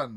Hi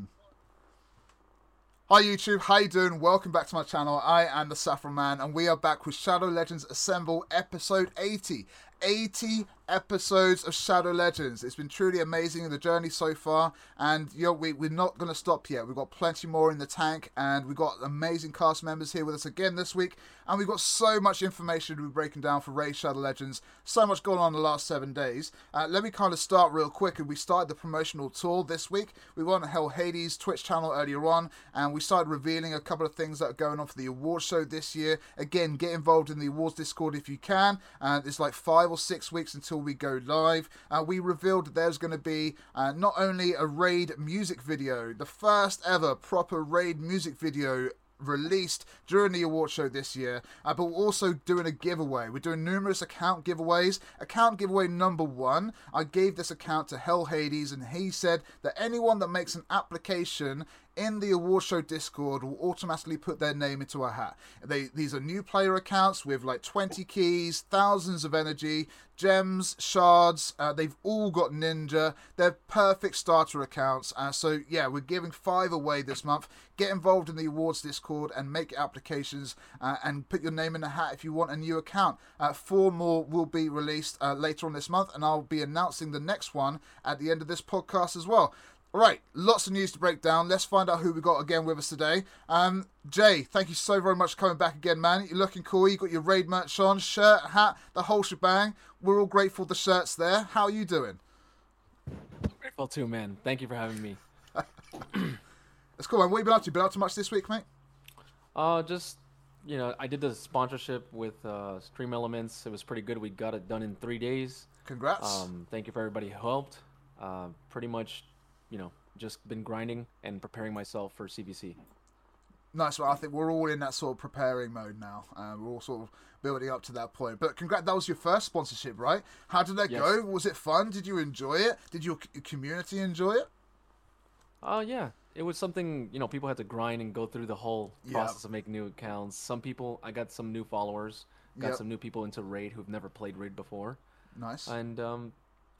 YouTube, how you doing? Welcome back to my channel. I am the Saffron Man and we are back with Shadow Legends Assemble episode 80. 80 episodes of Shadow Legends. It's been truly amazing in the journey so far, and yo, we, we're not going to stop yet. We've got plenty more in the tank, and we've got amazing cast members here with us again this week, and we've got so much information to be breaking down for Raid Shadow Legends. So much going on in the last seven days. Uh, let me kind of start real quick, and we started the promotional tour this week. We went on Hell Hades Twitch channel earlier on, and we started revealing a couple of things that are going on for the award show this year. Again, get involved in the awards Discord if you can. Uh, it's like five or six weeks until we go live, uh, we revealed that there's going to be uh, not only a Raid music video, the first ever proper Raid music video released during the award show this year, uh, but we're also doing a giveaway. We're doing numerous account giveaways. Account giveaway number one, I gave this account to Hell Hades, and he said that anyone that makes an application in the award show Discord will automatically put their name into a hat. They these are new player accounts with like 20 keys, thousands of energy, gems, shards. Uh, they've all got ninja. They're perfect starter accounts. Uh, so yeah, we're giving five away this month. Get involved in the awards Discord and make applications uh, and put your name in the hat if you want a new account. Uh, four more will be released uh, later on this month, and I'll be announcing the next one at the end of this podcast as well. All right, lots of news to break down. Let's find out who we got again with us today. Um, Jay, thank you so very much for coming back again, man. You're looking cool. You got your raid merch on, shirt, hat, the whole shebang. We're all grateful the shirt's there. How are you doing? I'm grateful too, man. Thank you for having me. That's cool, man. What have you been up to? Been up to much this week, mate? Uh, just you know, I did the sponsorship with uh, Stream Elements. It was pretty good. We got it done in three days. Congrats. Um, thank you for everybody who helped. Uh, pretty much you know, just been grinding and preparing myself for CVC. Nice. Well, I think we're all in that sort of preparing mode now. Uh, we're all sort of building up to that point. But congrats, that was your first sponsorship, right? How did that yes. go? Was it fun? Did you enjoy it? Did your community enjoy it? Oh uh, yeah, it was something you know people had to grind and go through the whole process of making new accounts. Some people, I got some new followers, got yep. some new people into Raid who've never played Raid before. Nice. And um,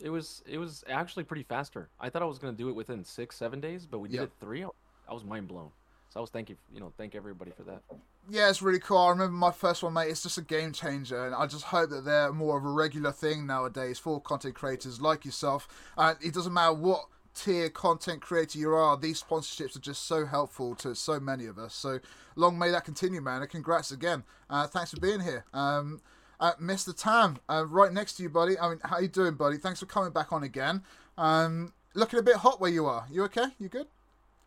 it was it was actually pretty faster. I thought I was gonna do it within six seven days, but we did yep. it three. I was mind blown. So I was thank you, you know, thank everybody for that. Yeah, it's really cool. I remember my first one, mate. It's just a game changer, and I just hope that they're more of a regular thing nowadays for content creators like yourself. And it doesn't matter what tier content creator you are, these sponsorships are just so helpful to so many of us. So long may that continue, man. And congrats again. Uh, thanks for being here. Um, uh, Mr. Tam, uh, right next to you, buddy. I mean, how you doing, buddy? Thanks for coming back on again. Um, looking a bit hot where you are. You okay? You good?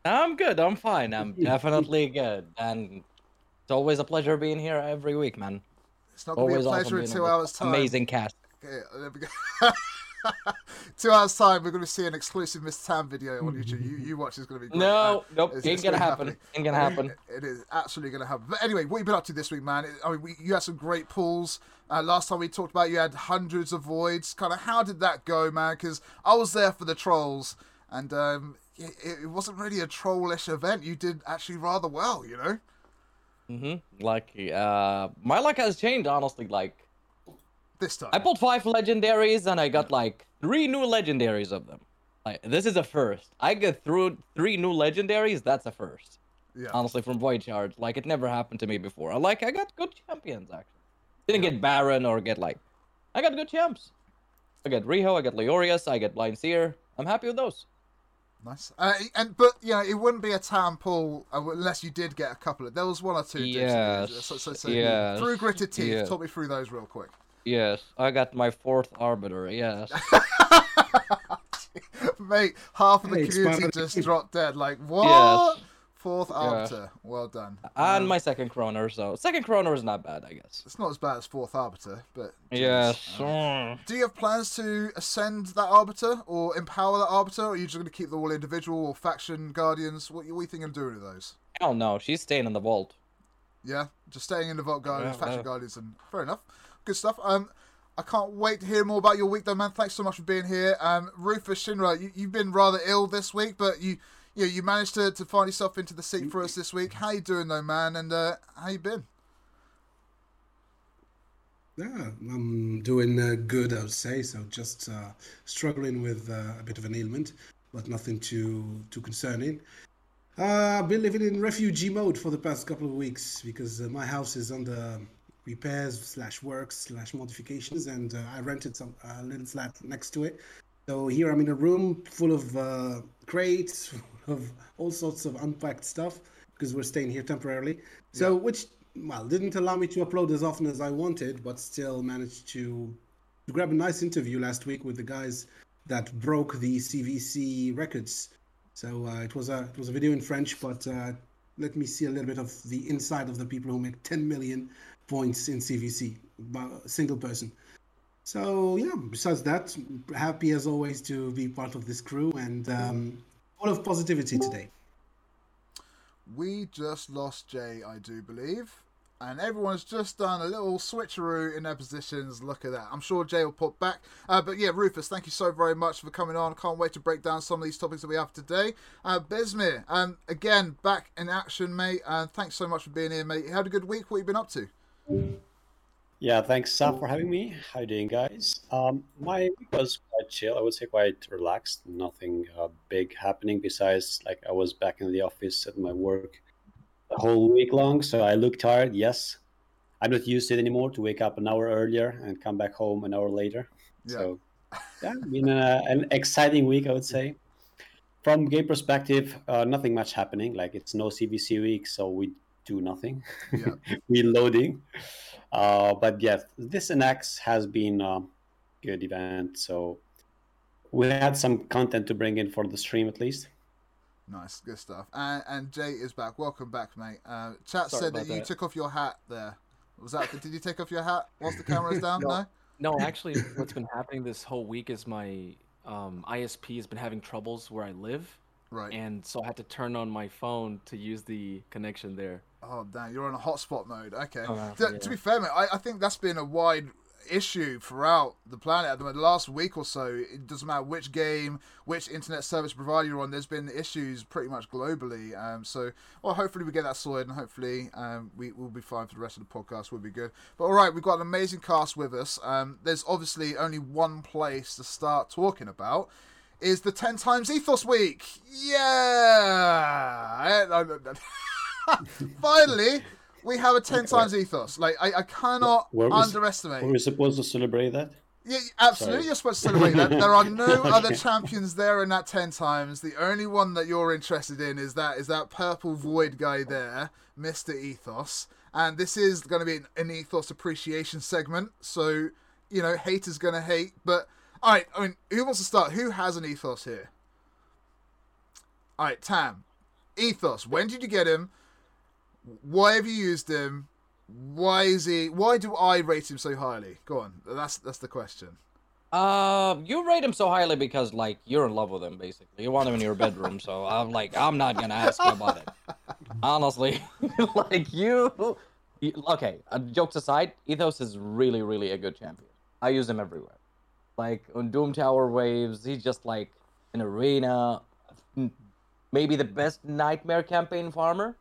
I'm good. I'm fine. I'm definitely good. And it's always a pleasure being here every week, man. It's not going to be a pleasure in two hours' time. Amazing cast. Okay, there we go. Two hours time, we're going to see an exclusive Miss Tam video on YouTube. You, you watch is going to be great. No, uh, nope, it's, ain't gonna happen. Happening. Ain't gonna happen. It, is absolutely going to happen. But anyway, what you been up to this week, man? I mean, we, you had some great pulls. Uh, last time we talked about you had hundreds of voids. Kind of, how did that go, man? Because I was there for the trolls, and um, it, it wasn't really a trollish event. You did actually rather well, you know. Mm-hmm. Like, uh, my luck has changed, honestly. Like, this time. I pulled five legendaries and I got like three new legendaries of them. Like this is a first. I get through three new legendaries. That's a first. Yeah. Honestly, from Void Shard, like it never happened to me before. I like I got good champions actually. Didn't yeah. get Baron or get like, I got good champs. I get Riho, I get Leorius, I get Blind Seer. I'm happy with those. Nice. Uh, and but you know it wouldn't be a town pool uh, unless you did get a couple of. There was one or two. Yeah. So, so, so yes. Through gritted teeth. Talk me through those real quick. Yes, I got my fourth arbiter. Yes. Mate, half of the hey, community just dropped dead. Like what? Yes. Fourth arbiter. Yeah. Well done. And um, my second chroner. So second chroner is not bad, I guess. It's not as bad as fourth arbiter, but yes. Um, do you have plans to ascend that arbiter or empower that arbiter, or are you just going to keep them all individual or faction guardians? What, what are you thinking of doing with those? Hell no, she's staying in the vault. Yeah, just staying in the vault guardians, yeah, faction yeah. guardians, and fair enough good stuff. Um, I can't wait to hear more about your week, though, man. Thanks so much for being here. Um, Rufus Shinra, you, have been rather ill this week, but you, you, know, you managed to, to find yourself into the seat for us this week. How you doing, though, man? And uh, how you been? Yeah, I'm doing uh, good, I would say. So just uh, struggling with uh, a bit of an ailment, but nothing too too concerning. Uh, I've been living in refugee mode for the past couple of weeks because uh, my house is under repairs slash works slash modifications, and uh, I rented some a little flat next to it. So here I'm in a room full of uh, crates of all sorts of unpacked stuff because we're staying here temporarily. So yeah. which well didn't allow me to upload as often as I wanted, but still managed to, to grab a nice interview last week with the guys that broke the CVC records. So uh, it was a it was a video in French, but uh, let me see a little bit of the inside of the people who make 10 million points in CVC, by a single person. So yeah, besides that, happy as always to be part of this crew and um, full of positivity today. We just lost Jay, I do believe and everyone's just done a little switcheroo in their positions. Look at that. I'm sure Jay will pop back. Uh, but yeah, Rufus, thank you so very much for coming on. Can't wait to break down some of these topics that we have today. Uh, Besmir, um, again, back in action, mate. Uh, thanks so much for being here, mate. You had a good week. What have you been up to? Yeah, thanks, Sam, for having me. How you doing, guys? Um, my week was quite chill. I would say quite relaxed. Nothing uh, big happening besides, like, I was back in the office at my work the whole week long. So I look tired. Yes, I'm not used to it anymore to wake up an hour earlier and come back home an hour later. Yeah. So yeah, been a, an exciting week, I would say. From game perspective, uh, nothing much happening. Like it's no CVC week, so we do nothing. Yeah. we loading. Uh, but yeah, this NX has been a good event. So we had some content to bring in for the stream at least. Nice, good stuff. And, and Jay is back. Welcome back, mate. Uh, chat Sorry said that, that you took off your hat there. Was that? did you take off your hat whilst the camera's down? no, no. No, actually, what's been happening this whole week is my um, ISP has been having troubles where I live. Right. And so I had to turn on my phone to use the connection there. Oh damn! You're on a hotspot mode. Okay. Oh, to, yeah. to, be fair, mate, I, I think that's been a wide issue throughout the planet. The last week or so, it doesn't matter which game, which internet service provider you're on. There's been issues pretty much globally. Um, so, well, hopefully we get that sorted, and hopefully um, we will be fine for the rest of the podcast. We'll be good. But all right, we've got an amazing cast with us. Um, there's obviously only one place to start talking about. Is the 10 times ethos week? Yeah! Finally, we have a ten times ethos. Like I, I cannot were we, underestimate. Were we supposed to celebrate that? Yeah, absolutely. Sorry. You're supposed to celebrate that. There are no okay. other champions there in that ten times. The only one that you're interested in is that is that purple void guy there, Mister Ethos. And this is going to be an ethos appreciation segment. So you know, haters going to hate. But all right, I mean, who wants to start? Who has an ethos here? All right, Tam, ethos. When did you get him? Why have you used him? Why is he? Why do I rate him so highly? Go on. That's that's the question. Uh, you rate him so highly because like you're in love with him, basically. You want him in your bedroom, so I'm like, I'm not gonna ask you about it. Honestly, like you, you, okay. Uh, jokes aside, Ethos is really, really a good champion. I use him everywhere. Like on Doom Tower waves, he's just like an arena. Maybe the best nightmare campaign farmer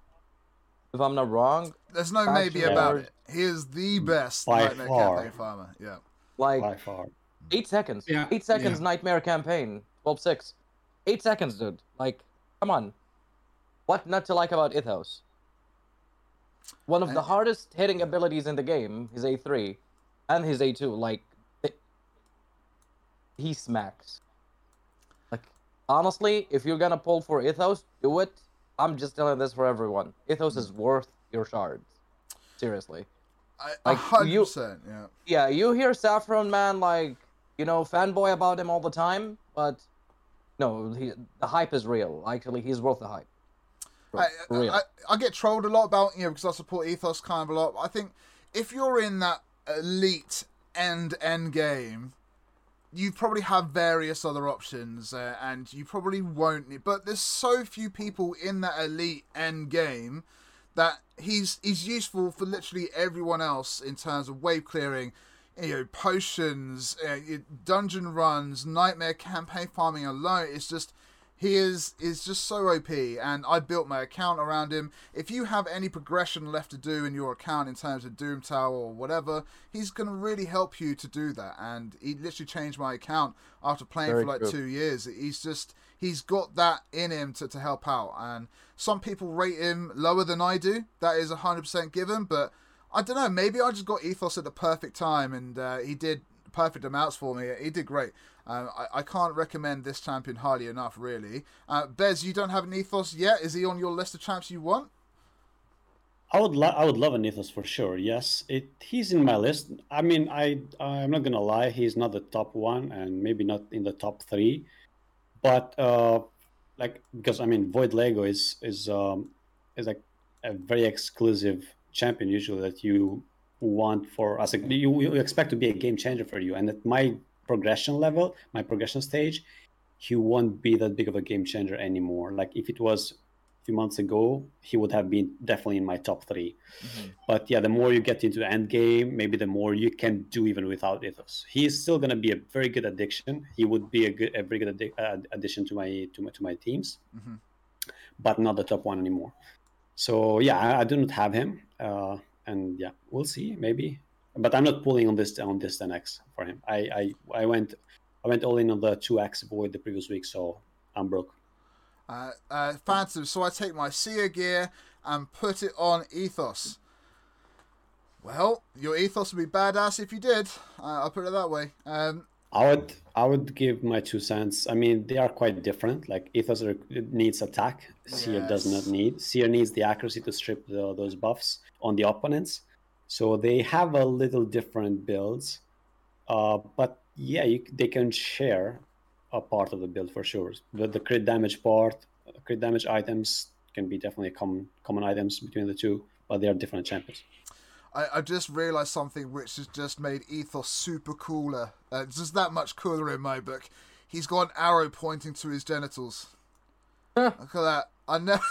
if I'm not wrong. There's no maybe about it. He is the mm, best By Nightmare far. Campaign farmer. Yeah. Like By far. eight seconds. Yeah. Eight seconds yeah. Nightmare campaign. 12-6. Eight seconds, dude. Like, come on. What not to like about Ethos? One of the hardest hitting abilities in the game, his A3, and his A2. Like, it, he smacks. Like, honestly, if you're gonna pull for Ethos, do it I'm just telling this for everyone. Ethos is worth your shards. Seriously. like, 100%, you, yeah. Yeah, you hear Saffron Man, like, you know, fanboy about him all the time, but no, he, the hype is real. Actually, he's worth the hype. I, I, I, get trolled a lot about, you know, because I support Ethos kind of a lot. I think if you're in that elite end end game, you probably have various other options, uh, and you probably won't. But there's so few people in that elite end game that he's he's useful for literally everyone else in terms of wave clearing, you know, potions, uh, dungeon runs, nightmare campaign farming alone. It's just he is is just so OP, and I built my account around him. If you have any progression left to do in your account in terms of Doom Tower or whatever, he's gonna really help you to do that. And he literally changed my account after playing Very for like good. two years. He's just he's got that in him to, to help out. And some people rate him lower than I do. That is hundred percent given, but I don't know. Maybe I just got Ethos at the perfect time, and uh, he did perfect amounts for me. He did great. Um, I, I can't recommend this champion highly enough, really. Uh, Bez, you don't have an ethos yet. Is he on your list of champs you want? I would lo- I would love an ethos for sure. Yes, it he's in my list. I mean, I I'm not gonna lie, he's not the top one, and maybe not in the top three, but uh, like because I mean, Void Lego is is um is like a very exclusive champion usually that you want for as a you, you expect to be a game changer for you, and at my progression level, my progression stage, he won't be that big of a game changer anymore. Like if it was a few months ago, he would have been definitely in my top 3 mm-hmm. But yeah, the more you get into end game, maybe the more you can do even without Ethos. He's still going to be a very good addiction. He would be a good, a very good addi- uh, addition to my to my to my teams, mm-hmm. but not the top one anymore. So yeah, I, I do not have him, uh, and yeah, we'll see. Maybe but I'm not pulling on this on this 10x for him. I, I I went I went all in on the 2x void the previous week, so I'm broke. Uh, uh, Phantom. So I take my Seer gear and put it on Ethos. Well, your Ethos would be badass if you did. Uh, I'll put it that way. Um, I would I would give my two cents. I mean, they are quite different. Like Ethos needs attack, Seer yes. does not need. Seer needs the accuracy to strip the, those buffs on the opponents. So they have a little different builds, uh, but yeah, you, they can share a part of the build for sure. But the crit damage part, crit damage items can be definitely common common items between the two, but they are different champions. I, I just realized something which has just made Ethos super cooler. Uh, just that much cooler in my book. He's got an arrow pointing to his genitals. Look at that. I never.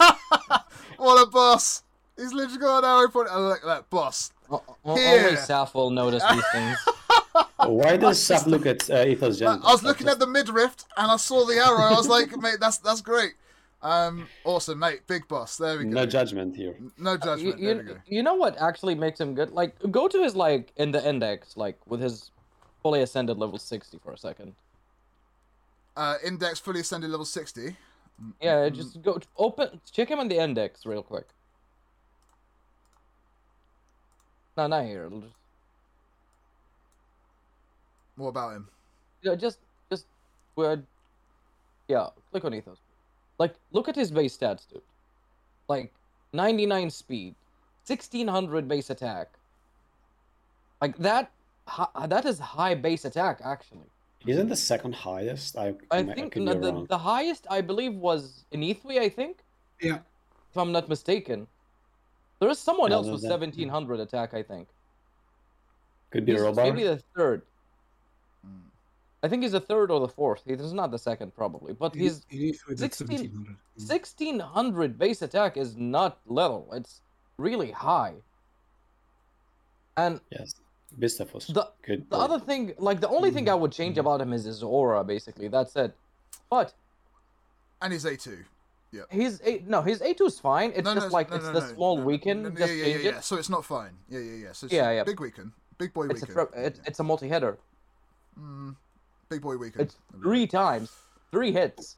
what a boss! He's literally got an arrow point. I like that boss. Well, only Saf will notice these things. Why does Saf look at uh, Ethos I was looking at the midriff and I saw the arrow. I was like, mate, that's that's great. Um, awesome, mate. Big boss. There we go. No judgment here. No judgment. Uh, you, you, you, know what actually makes him good? Like, go to his like in the index, like with his fully ascended level sixty for a second. Uh, index fully ascended level sixty. Yeah, just go open. Check him on the index real quick. No, not here. Just... What about him? Yeah, just, just, weird. Yeah, click on Ethos. Like, look at his base stats, dude. Like, 99 speed, 1600 base attack. Like that, that is high base attack actually. Isn't the second highest? I, I think I no, the, the highest I believe was in E3, I think. Yeah. If I'm not mistaken. There is someone else with 1700 attack, I think. Could be he's Robar. Maybe the third. Hmm. I think he's the third or the fourth. He's not the second, probably. But he's he 16, 1600 base attack is not little. It's really high. And yes, Bistaf the, good. The other thing, like the only thing I would change mm-hmm. about him is his aura, basically. That's it. But and his A2. Yeah. He's a no. His A two is fine. It's no, just no, like no, it's the small weaken. yeah, yeah, yeah, yeah. So it's not fine. Yeah, yeah, yeah. So yeah, yeah. Big weaken. Big boy it's weaken. A, it's, it's a multi header. Mm, big boy weaken. It's three times, three hits.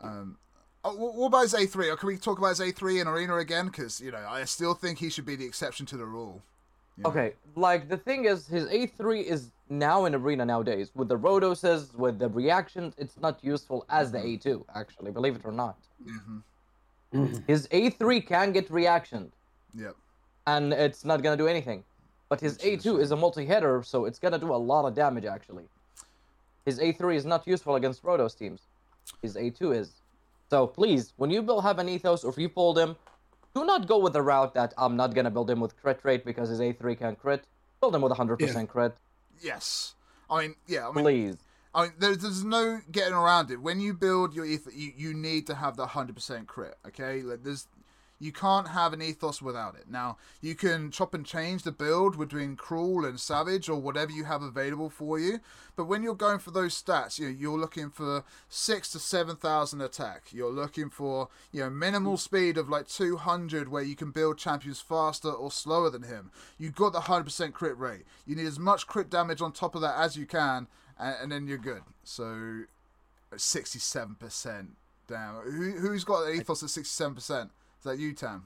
Um. Oh, what about his A three? Or can we talk about his A three in arena again? Because you know, I still think he should be the exception to the rule. You know? Okay, like the thing is, his A three is now in arena nowadays with the Rotoses, with the reactions. It's not useful as the A two. Actually, believe it or not. Mm-hmm. Mm-hmm. His A3 can get reaction. Yep. And it's not gonna do anything. But his A2 is a multi-hitter, so it's gonna do a lot of damage actually. His A3 is not useful against Rotos teams. His A2 is. So please, when you build have an Ethos or if you pulled him, do not go with the route that I'm not gonna build him with crit rate because his A3 can crit. Build him with 100% yeah. crit. Yes. I mean, yeah. I mean, please. I mean, there's, there's no getting around it. When you build your ether, you, you need to have that hundred percent crit. Okay, like there's, You can't have an ethos without it. Now, you can chop and change the build between cruel and savage or whatever you have available for you. But when you're going for those stats, you know, you're looking for six to seven thousand attack. You're looking for you know minimal speed of like 200, where you can build champions faster or slower than him. You've got the 100% crit rate. You need as much crit damage on top of that as you can, and, and then you're good. So, 67%. Damn. Who, who's got the ethos at 67%? Is that you, Tam?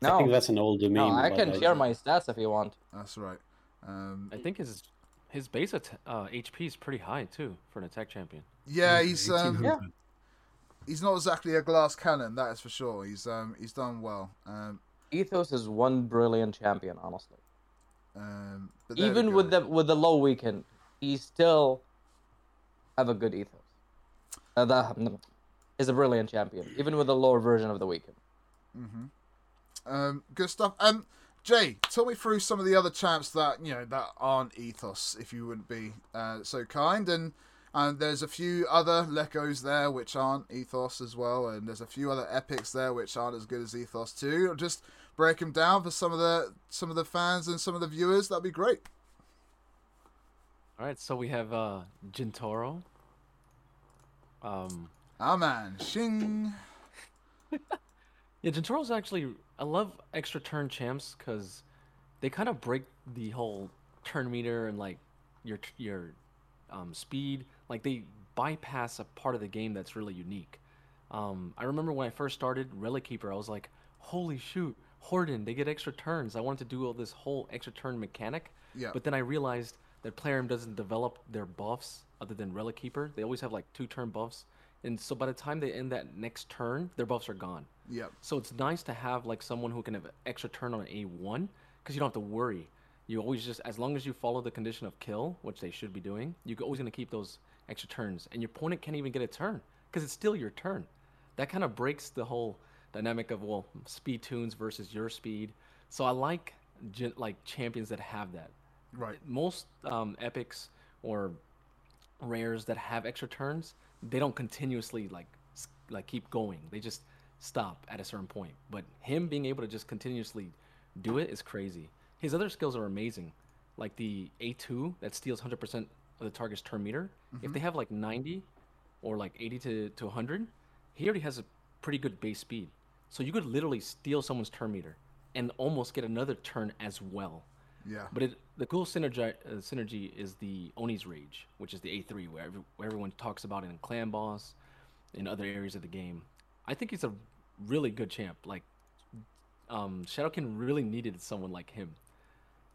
No. I think that's an old meme. No, I can share my stats if you want. That's right. Um, I think his his base at, uh, HP is pretty high too for an attack champion. Yeah, he's um, yeah. He's not exactly a glass cannon, that is for sure. He's um he's done well. Um, Ethos is one brilliant champion, honestly. Um, Even with the with the low weaken, he still have a good ethos. Uh, that is a brilliant champion, even with the lower version of the weaken. Mm-hmm. Um, good stuff. Um, Jay, tell me through some of the other champs that you know that aren't ethos, if you wouldn't be uh, so kind. And and there's a few other Legos there which aren't ethos as well, and there's a few other epics there which aren't as good as ethos too. Just break them down for some of the some of the fans and some of the viewers. That'd be great. All right, so we have uh, Jintoro. Um, Ah man, shing. yeah, Jintoro's actually. I love extra turn champs because they kind of break the whole turn meter and like your your um, speed. Like they bypass a part of the game that's really unique. Um, I remember when I first started Relic Keeper, I was like, "Holy shoot, Horden! They get extra turns." I wanted to do all this whole extra turn mechanic. Yeah. But then I realized that Plarium doesn't develop their buffs other than Relic Keeper. They always have like two turn buffs and so by the time they end that next turn, their buffs are gone. Yep. So it's nice to have like someone who can have extra turn on A1 because you don't have to worry. You always just as long as you follow the condition of kill, which they should be doing, you're always gonna keep those extra turns, and your opponent can't even get a turn because it's still your turn. That kind of breaks the whole dynamic of well speed tunes versus your speed. So I like like champions that have that. Right. Most um, epics or rares that have extra turns they don't continuously like like keep going. They just stop at a certain point. But him being able to just continuously do it is crazy. His other skills are amazing, like the A2 that steals 100% of the target's turn meter. Mm-hmm. If they have like 90 or like 80 to, to 100, he already has a pretty good base speed. So you could literally steal someone's turn meter and almost get another turn as well. Yeah. But it, the cool synergy uh, synergy is the Oni's Rage, which is the A3, where, every, where everyone talks about it in Clan Boss, in other areas of the game. I think he's a really good champ. Like, um, Shadowkin really needed someone like him.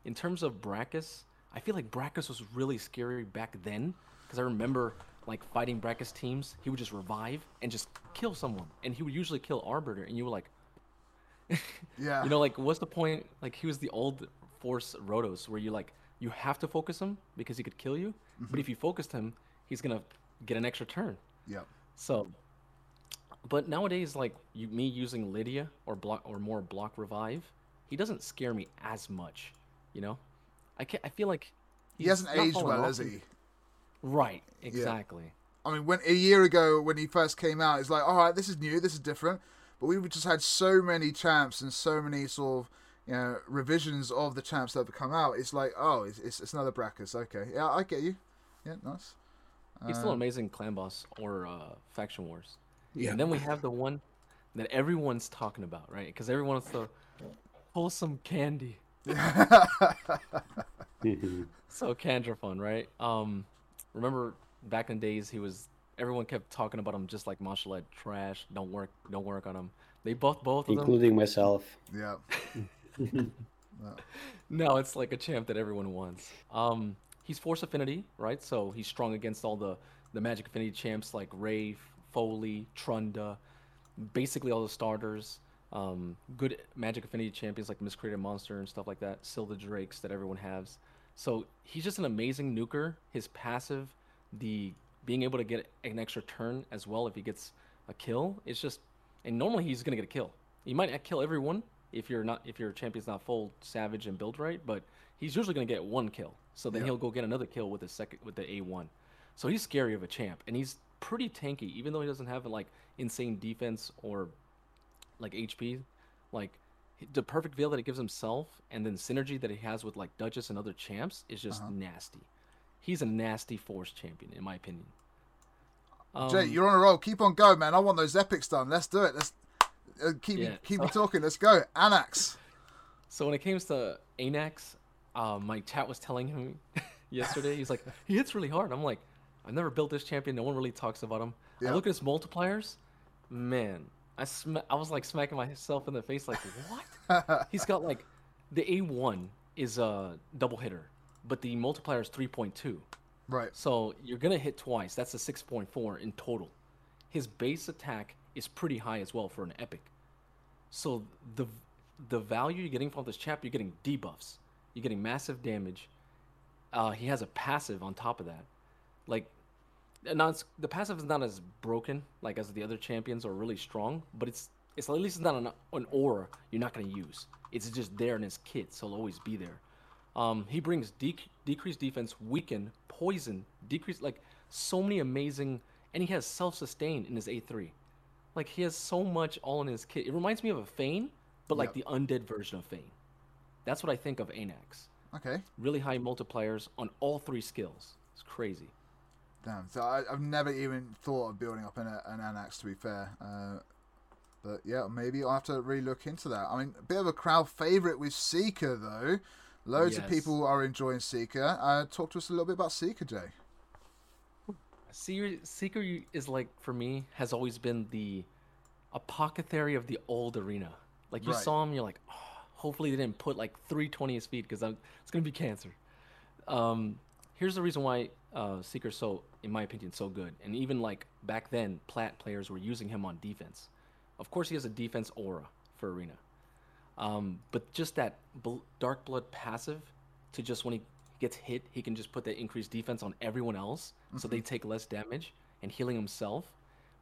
In terms of Brakus, I feel like Brakus was really scary back then because I remember like fighting Brakus teams. He would just revive and just kill someone, and he would usually kill Arbiter, and you were like, yeah, you know, like what's the point? Like he was the old force Rotos where you like you have to focus him because he could kill you, mm-hmm. but if you focused him, he's gonna get an extra turn. Yeah. So, but nowadays, like you, me using Lydia or block or more block revive, he doesn't scare me as much. You know, I can I feel like he hasn't aged well, has he? Right. Exactly. Yeah. I mean, when a year ago when he first came out, it's like, all right, this is new, this is different. But we've just had so many champs and so many sort of you know, revisions of the champs that have come out, it's like, oh, it's, it's, it's another Brakus. Okay, yeah, I get you. Yeah, nice. He's still uh, amazing clan boss or uh, faction wars. Yeah. And then we have the one that everyone's talking about, right? Because everyone wants to pull some candy. so Candraphon, right? Um, remember back in the days he was everyone kept talking about him just like martial trash. Don't work, don't work on him. They both both including myself. Yeah. no, it's like a champ that everyone wants. Um, he's Force Affinity, right? So he's strong against all the the Magic Affinity champs like Wraith, Foli, Trunda, basically all the starters. Um, good Magic Affinity champions like Miscreated Monster and stuff like that. Silva Drakes that everyone has. So he's just an amazing nuker. His passive, the being able to get an extra turn as well if he gets a kill, it's just. And normally he's gonna get a kill. He might not kill everyone, if you're not if your champion's not full savage and build right, but he's usually gonna get one kill. So then he'll go get another kill with the second with the A1. So he's scary of a champ, and he's pretty tanky, even though he doesn't have like insane defense or like HP. Like the perfect veil that he gives himself, and then synergy that he has with like Duchess and other champs is just uh-huh. nasty. He's a nasty Force champion, in my opinion. Um, Jay, you're on a roll. Keep on going, man. I want those epics done. Let's do it. Let's uh, keep yeah, keep me talking. Let's go, Anax. So when it comes to Anax, uh, my chat was telling him yesterday. He's like, he hits really hard. I'm like, I've never built this champion. No one really talks about him. I look at his multipliers. Man, I sm- I was like smacking myself in the face, like, what? He's got like the A1 is a double hitter, but the multiplier is 3.2. Right. So you're gonna hit twice. That's a 6.4 in total. His base attack is pretty high as well for an epic. So the the value you're getting from this chap, you're getting debuffs. You're getting massive damage. Uh, he has a passive on top of that. Like, not the passive is not as broken like as the other champions are really strong, but it's it's at least not an, an aura you're not gonna use. It's just there in his kit, so it'll always be there. Um, he brings de- decreased defense, weaken, poison, decrease like so many amazing, and he has self sustain in his A3. Like he has so much all in his kit. It reminds me of a Fayne, but like yep. the undead version of Fayne. That's what I think of Anax. Okay. Really high multipliers on all three skills. It's crazy. Damn. So I, have never even thought of building up an, an Anax, to be fair. Uh, but yeah, maybe I'll have to really look into that. I mean, a bit of a crowd favorite with Seeker, though. Loads yes. of people are enjoying Seeker. Uh, talk to us a little bit about Seeker, Jay. Seeker, Seeker is like for me has always been the apothecary of the old arena. Like you right. saw him, you're like, oh, hopefully they didn't put like 320 speed because it's gonna be cancer. Um, here's the reason why uh, Seeker's so, in my opinion, so good. And even like back then, plat players were using him on defense. Of course, he has a defense aura for arena. Um, but just that bl- dark blood passive to just when he gets hit, he can just put that increased defense on everyone else, mm-hmm. so they mm-hmm. take less damage and healing himself.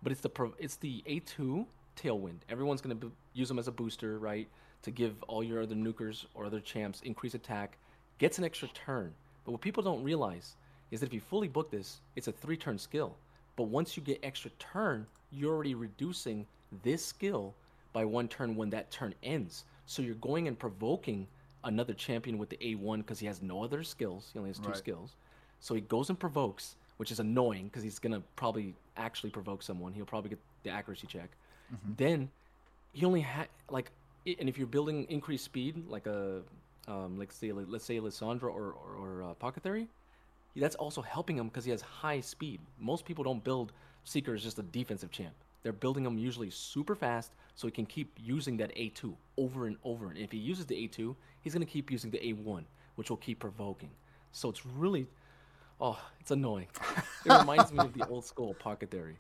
But it's the pro- it's the A2 tailwind. Everyone's gonna b- use him as a booster, right? To give all your other nukers or other champs increased attack, gets an extra turn. But what people don't realize is that if you fully book this, it's a three turn skill. But once you get extra turn, you're already reducing this skill by one turn when that turn ends. So you're going and provoking another champion with the A1 because he has no other skills. He only has two right. skills. So he goes and provokes, which is annoying because he's gonna probably actually provoke someone. He'll probably get the accuracy check. Mm-hmm. Then he only had like, and if you're building increased speed, like a, um, like say let's say Lyssandra or or, or uh, Apothecary, that's also helping him because he has high speed. Most people don't build Seeker as just a defensive champ. They're building him usually super fast so he can keep using that A2 over and over. And if he uses the A2, he's going to keep using the A1, which will keep provoking. So it's really, oh, it's annoying. it reminds me of the old school Apothecary.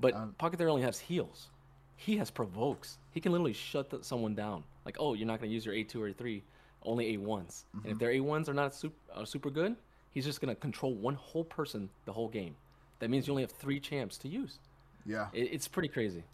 But um, Apothecary only has heals. He has provokes. He can literally shut the, someone down. Like, oh, you're not going to use your A2 or A3, only A1s. Mm-hmm. And if mm-hmm. their A1s are not super, uh, super good, he's just going to control one whole person the whole game. That means you only have three champs to use. Yeah. It, it's pretty crazy.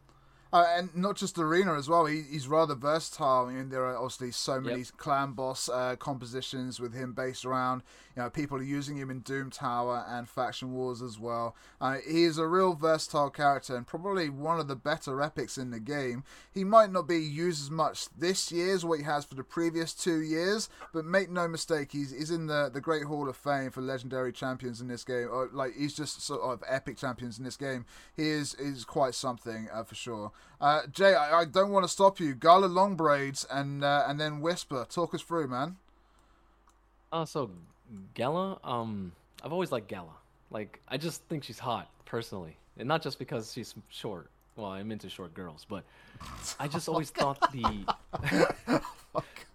Uh, and not just arena as well. He, he's rather versatile. I mean, there are obviously so many yep. clan boss uh, compositions with him based around. You know, people are using him in Doom Tower and Faction Wars as well. Uh, he is a real versatile character and probably one of the better epics in the game. He might not be used as much this year as what he has for the previous two years, but make no mistake, he's, he's in the, the Great Hall of Fame for legendary champions in this game. Or, like he's just sort of epic champions in this game. He is is quite something uh, for sure. Uh, Jay, I, I, don't want to stop you. Gala Longbraids and uh, and then whisper. Talk us through, man. Uh, so Gala, um, I've always liked Gala. Like, I just think she's hot personally, and not just because she's short. Well, I'm into short girls, but I just always thought the.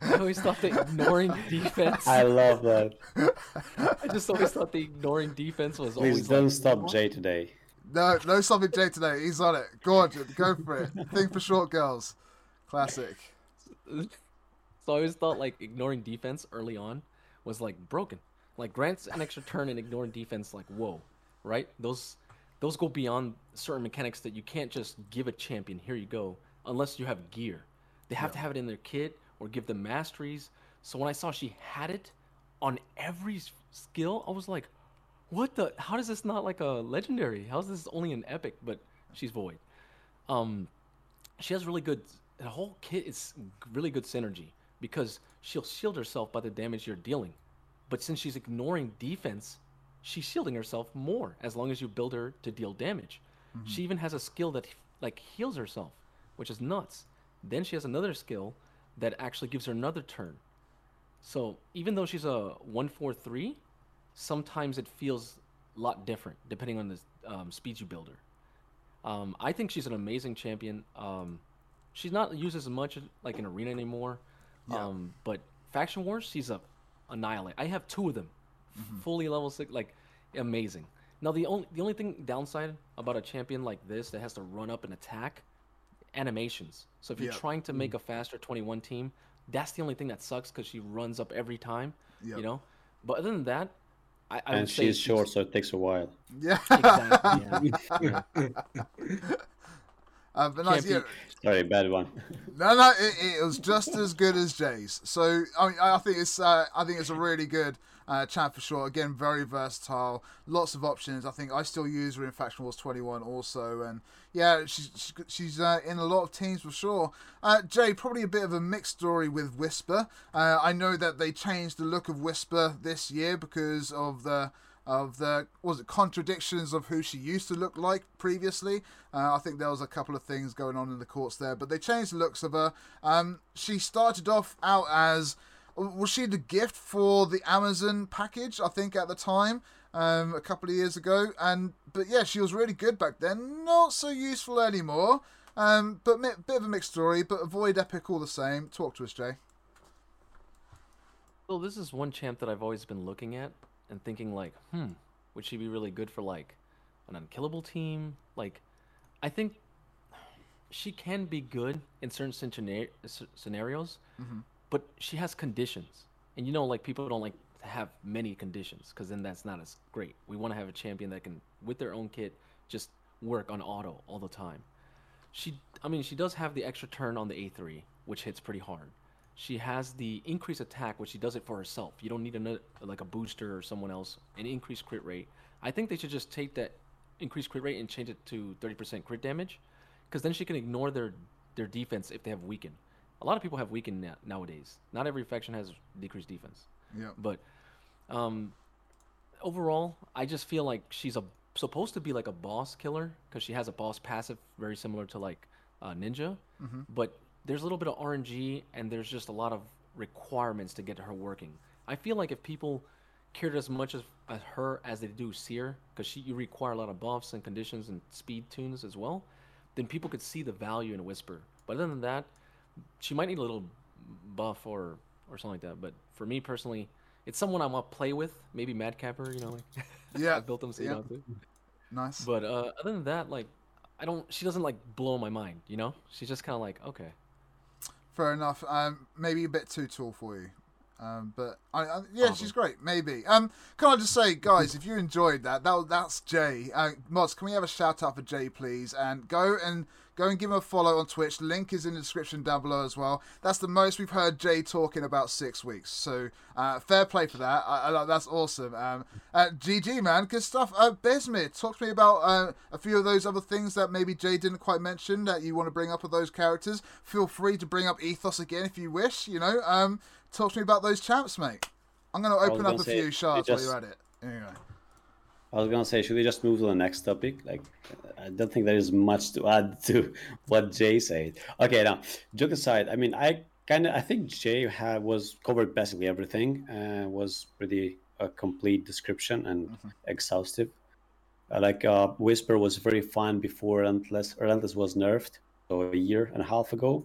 I always thought the ignoring defense. I love that. I just always thought the ignoring defense was Please always. Please don't like, stop Jay today. No, no stopping Jay today. He's on it. Go on, go for it. Thing for short girls. Classic. So I always thought like ignoring defense early on was like broken. Like grants an extra turn and ignoring defense, like whoa, right? Those those go beyond certain mechanics that you can't just give a champion. Here you go, unless you have gear. They have yeah. to have it in their kit or give them masteries. So when I saw she had it on every skill, I was like, what the? How is this not like a legendary? How is this only an epic? But she's void. Um, she has really good the whole kit is really good synergy because she'll shield herself by the damage you're dealing. But since she's ignoring defense, she's shielding herself more as long as you build her to deal damage. Mm-hmm. She even has a skill that like heals herself, which is nuts. Then she has another skill that actually gives her another turn. So even though she's a one four three, sometimes it feels a lot different depending on the um, speed you build her. Um, I think she's an amazing champion. Um, she's not used as much like in arena anymore. Yeah. Um, but faction wars, she's a annihilate. I have two of them, mm-hmm. fully level six, like amazing. Now the only the only thing downside about a champion like this that has to run up and attack, animations. So if you're yep. trying to make mm-hmm. a faster 21 team, that's the only thing that sucks because she runs up every time. Yep. You know, but other than that, I, I and she's short, so it takes a while. Yeah. Exactly. Yeah. uh, but nice, yeah. Sorry, bad one. no, no, it, it, was just as good as Jay's. So I mean, I think it's uh, I think it's a really good uh, champ for sure. Again, very versatile, lots of options. I think I still use her in Faction Wars 21 also, and yeah, she's she's uh, in a lot of teams for sure. Uh, Jay, probably a bit of a mixed story with Whisper. Uh, I know that they changed the look of Whisper this year because of the of the was it contradictions of who she used to look like previously. Uh, I think there was a couple of things going on in the courts there, but they changed the looks of her. Um, she started off out as was she the gift for the Amazon package? I think at the time, um, a couple of years ago, and but yeah, she was really good back then. Not so useful anymore. Um, but mi- bit of a mixed story. But avoid epic all the same. Talk to us, Jay. Well, this is one champ that I've always been looking at and thinking like, hmm, would she be really good for like an unkillable team? Like, I think she can be good in certain scenarios, mm-hmm but she has conditions, and you know, like people don't like to have many conditions because then that's not as great. We want to have a champion that can, with their own kit, just work on auto all the time. She, I mean, she does have the extra turn on the A3, which hits pretty hard. She has the increased attack, which she does it for herself. You don't need another like a booster or someone else. An increased crit rate. I think they should just take that increased crit rate and change it to 30% crit damage, because then she can ignore their their defense if they have weaken a lot of people have weakened na- nowadays. Not every faction has decreased defense. Yeah. But um, overall, I just feel like she's a supposed to be like a boss killer because she has a boss passive very similar to like uh, Ninja. Mm-hmm. But there's a little bit of RNG and there's just a lot of requirements to get her working. I feel like if people cared as much as, as her as they do Seer, because she you require a lot of buffs and conditions and speed tunes as well, then people could see the value in Whisper. But other than that, she might need a little buff or or something like that. But for me personally, it's someone I want to play with. Maybe Madcapper, you know, like yeah, I built them so yeah. you Nice. But uh, other than that, like I don't. She doesn't like blow my mind. You know, she's just kind of like okay. Fair enough. Um, maybe a bit too tall for you. Um, but I, I, yeah, Probably. she's great. Maybe. Um, can I just say, guys, if you enjoyed that, that that's Jay. Uh, Mods, can we have a shout out for Jay, please? And go and Go and give him a follow on Twitch. Link is in the description down below as well. That's the most we've heard Jay talk in about six weeks. So uh, fair play for that. I, I, that's awesome. Um, uh, GG man, good stuff. Uh, talk to me about uh, a few of those other things that maybe Jay didn't quite mention that you want to bring up with those characters. Feel free to bring up Ethos again if you wish. You know, um, talk to me about those champs, mate. I'm going to open up a few shards just... while you're at it. Anyway. I was gonna say, should we just move to the next topic? Like, I don't think there is much to add to what Jay said. Okay, now joke aside, I mean, I kind of, I think Jay had was covered basically everything. Uh, was pretty a complete description and mm-hmm. exhaustive. Uh, like, uh, Whisper was very fun before Relentless. Relentless was nerfed, so a year and a half ago.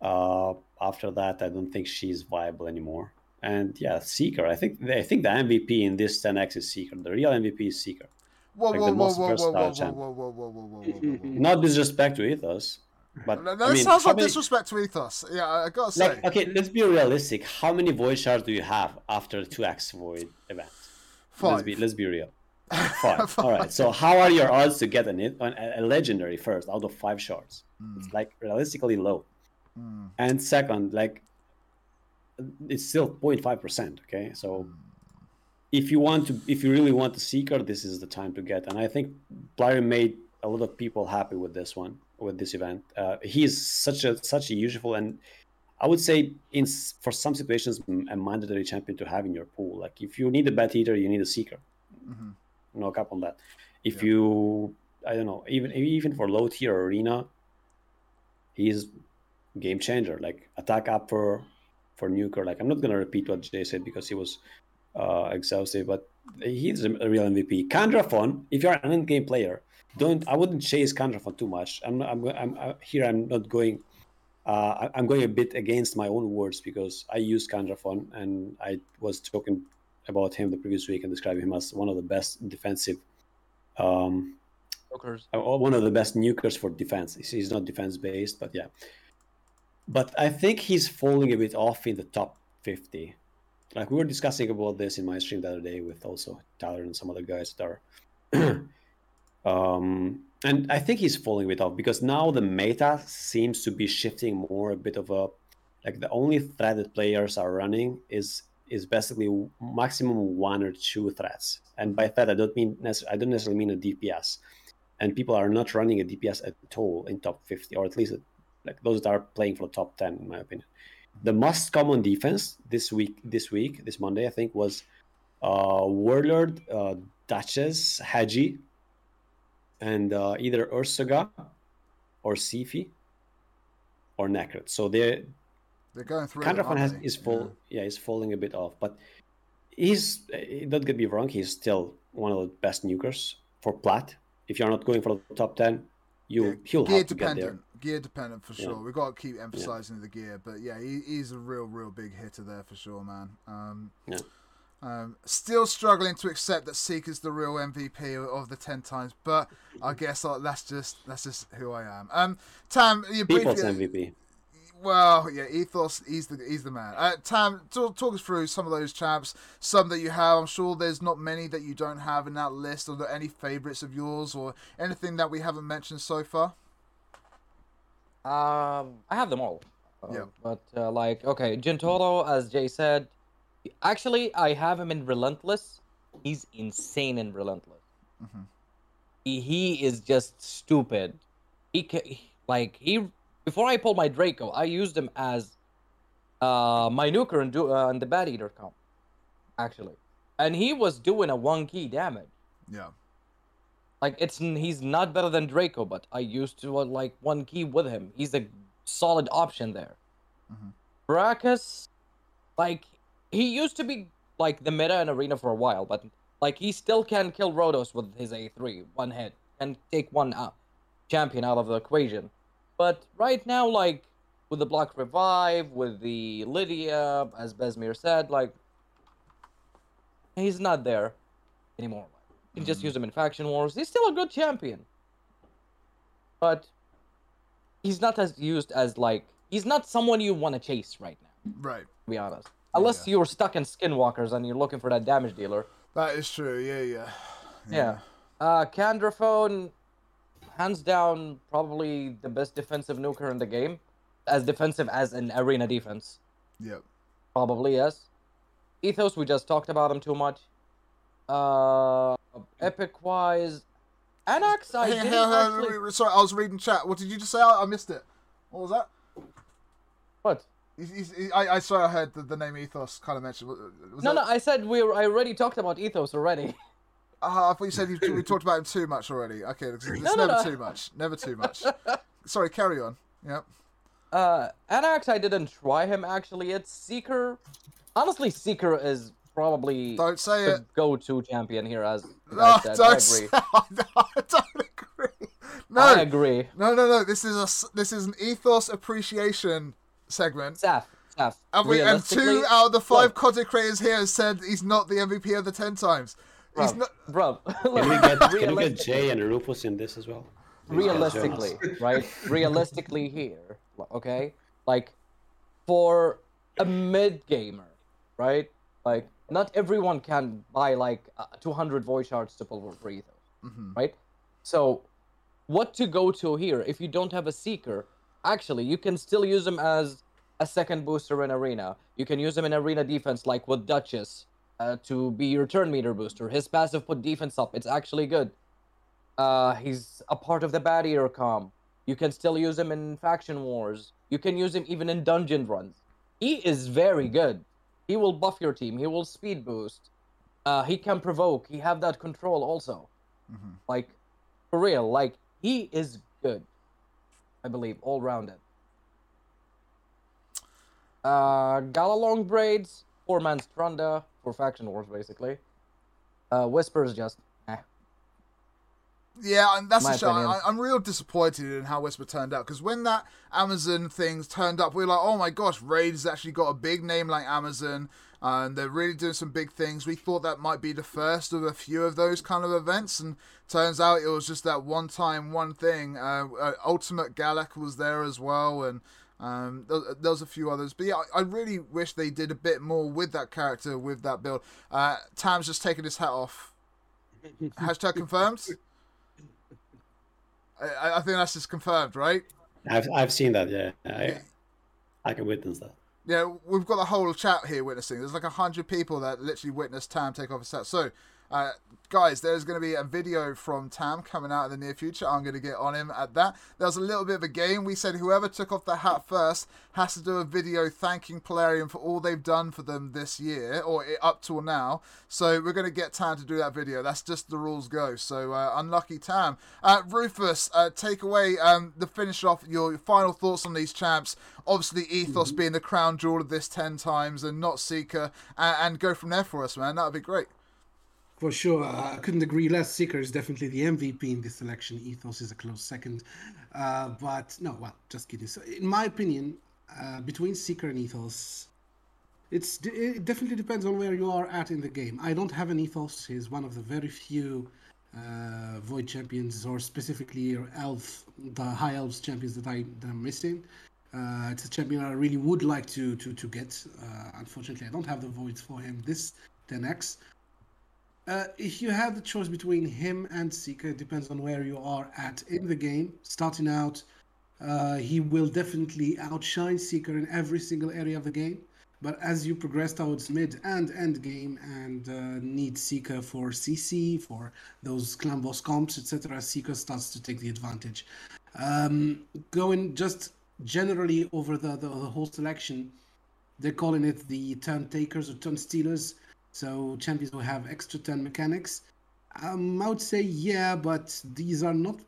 Uh, after that, I don't think she's viable anymore. And yeah, Seeker. I think I think the MVP in this 10x is Seeker. The real MVP is Seeker. Whoa, like whoa, whoa, whoa, whoa, whoa, whoa, whoa, whoa, whoa, whoa, whoa, Not disrespect to Ethos, but that I mean, sounds like many... disrespect to Ethos. Yeah, I gotta say. Like, okay, let's be realistic. How many void shards do you have after two X void event? Five. Let's be let's be real. Five. All right. So how are your odds to get an, a, a legendary first out of five shards? Mm. It's like realistically low. Mm. And second, like it's still 0.5%. Okay. So if you want to, if you really want the seeker, this is the time to get. And I think Plarium made a lot of people happy with this one. with this event. Uh, he's such a such a useful and I would say in for some situations a mandatory champion to have in your pool. Like if you need a bat eater, you need a seeker. Mm-hmm. No cap on that. If yeah. you I don't know even even for low tier arena, he's game changer. Like attack up for nuker. Like I'm not gonna repeat what Jay said because he was uh, exhaustive, but he's a real MVP. Candraphon, if you're an end game player, don't I wouldn't chase Candraphon too much. I'm I'm, I'm, I'm here. I'm not going. Uh, I'm going a bit against my own words because I use Candraphon and I was talking about him the previous week and describing him as one of the best defensive um, Nukers. Uh, one of the best nukers for defense. He's not defense based, but yeah. But I think he's falling a bit off in the top 50 like we were discussing about this in my stream the other day with also Tyler and some other guys that are um and I think he's falling a bit off because now the meta seems to be shifting more a bit of a like the only threat that players are running is is basically maximum one or two threats. And by that I don't mean I don't necessarily mean a DPS. And people are not running a DPS at all in top 50, or at least like those that are playing for the top 10, in my opinion the most common defense this week, this week, this Monday, I think, was uh, Warlord, uh, Duchess, Haji, and uh, either Ursuga or Siphi or Nekhret. So they're they're going through. Candraphon has is full. Yeah. yeah, he's falling a bit off, but he's don't get me wrong. He's still one of the best nukers for plat. If you're not going for the top ten, you yeah, he'll have to get there gear dependent for sure. Yeah. We've got to keep emphasizing yeah. the gear, but yeah, he, he's a real, real big hitter there for sure, man. Um, yeah. Um, still struggling to accept that Seeker's the real MVP of the ten times, but I guess that's just that's just who I am. Um, Tam, you briefly, MVP. Well, yeah, Ethos, he's the he's the man. Uh, Tam, talk, talk us through some of those champs, some that you have. I'm sure there's not many that you don't have in that list. Are there any favorites of yours or anything that we haven't mentioned so far? Um, I have them all. Uh, yeah. But uh, like, okay, Jintoro, as Jay said, actually, I have him in Relentless. He's insane in Relentless. Mm-hmm. He, he is just stupid. He can, like he before I pulled my Draco, I used him as uh my nuker and do uh, and the Bad Eater comp, actually, and he was doing a one key damage. Yeah. Like it's he's not better than Draco, but I used to uh, like one key with him. He's a solid option there. mm like he used to be like the meta in arena for a while, but like he still can kill Rotos with his A3 one hit and take one out, champion out of the equation. But right now, like with the block revive, with the Lydia, as Besmir said, like he's not there anymore. You can just use him in faction wars. He's still a good champion. But he's not as used as like he's not someone you want to chase right now. Right. To be honest. Unless yeah. you're stuck in skinwalkers and you're looking for that damage dealer. That is true, yeah, yeah. Yeah. yeah. Uh Candraphon, hands down, probably the best defensive nuker in the game. As defensive as an arena defense. Yep. Probably, yes. Ethos, we just talked about him too much. Uh epic wise, Anax. I hey, hey, actually... Sorry, I was reading chat. What did you just say? I, I missed it. What was that? What? He's, he's, he, I, I saw I heard the, the name Ethos kind of mentioned. Was no, that... no, I said we. Were, I already talked about Ethos already. Uh, I thought you said you, we talked about him too much already. Okay, it's, it's no, never no, no. too much. Never too much. Sorry, carry on. Yep. Uh, Anax, I didn't try him actually. It's Seeker. Honestly, Seeker is probably don't say the it. go-to champion here. As no, don't I agree. no, I don't agree. No, I agree. No, no, no. This is a this is an ethos appreciation segment. Saf, Saf. And, we, and two out of the five content creators here said he's not the MVP of the ten times. Bro, he's not. Bro, can we get can we get Jay and Rufus in this as well? Realistically, right? Realistically, here, okay, like for a mid gamer, right? Like not everyone can buy like uh, 200 void shards to pull for ethos, mm-hmm. right? So, what to go to here? If you don't have a seeker, actually, you can still use them as a second booster in arena. You can use them in arena defense, like with Duchess, uh, to be your turn meter booster. His passive put defense up. It's actually good. Uh, he's a part of the Bat Eater comp. You can still use him in faction wars. You can use him even in dungeon runs. He is very good. He will buff your team. He will speed boost. Uh, he can provoke. He have that control also. Mm-hmm. Like, for real. Like he is good. I believe all rounded. Uh, Gala Longbraids, four man Trunda for faction wars basically. Uh, Whispers just yeah, and that's My a shame. I, am real disappointed in how Whisper turned out because when that Amazon thing turned up, we were like, oh my gosh, Raid has actually got a big name like Amazon, and they're really doing some big things. We thought that might be the first of a few of those kind of events, and turns out it was just that one time, one thing. Uh, uh, Ultimate Galek was there as well, and um, there, there, a few others, but yeah, I, I, really wish they did a bit more with that character, with that build. Uh, Tam's just taking his hat off. Hashtag confirmed. I, I think that's just confirmed, right? I've I've seen that. Yeah, I, I can witness that. Yeah, we've got the whole chat here witnessing. There's like a hundred people that literally witnessed Tam take off his hat. So uh, guys, there's going to be a video from Tam coming out in the near future. I'm going to get on him at that. There was a little bit of a game. We said whoever took off the hat first has to do a video thanking Plarium for all they've done for them this year, or up till now. So we're going to get Tam to do that video. That's just the rules go. So uh, unlucky Tam. Uh, Rufus, uh, take away um, the finish off your final thoughts on these champs. Obviously, Ethos mm-hmm. being the crown jewel of this 10 times and not Seeker, and, and go from there for us, man. That would be great. For sure, I couldn't agree less. Seeker is definitely the MVP in this selection. Ethos is a close second, uh, but no, well, just kidding. So, in my opinion, uh, between Seeker and Ethos, it's it definitely depends on where you are at in the game. I don't have an Ethos. He's one of the very few uh, Void champions, or specifically Elf, the High Elves champions that I that I'm missing. Uh, it's a champion I really would like to to to get. Uh, unfortunately, I don't have the voids for him this 10x. Uh, if you have the choice between him and Seeker, it depends on where you are at in the game. Starting out, uh, he will definitely outshine Seeker in every single area of the game. But as you progress towards mid and end game and uh, need Seeker for CC, for those clan boss comps, etc., Seeker starts to take the advantage. Um, going just generally over the, the, the whole selection, they're calling it the turn takers or turn stealers. So champions will have extra turn mechanics. Um, I would say yeah, but these are not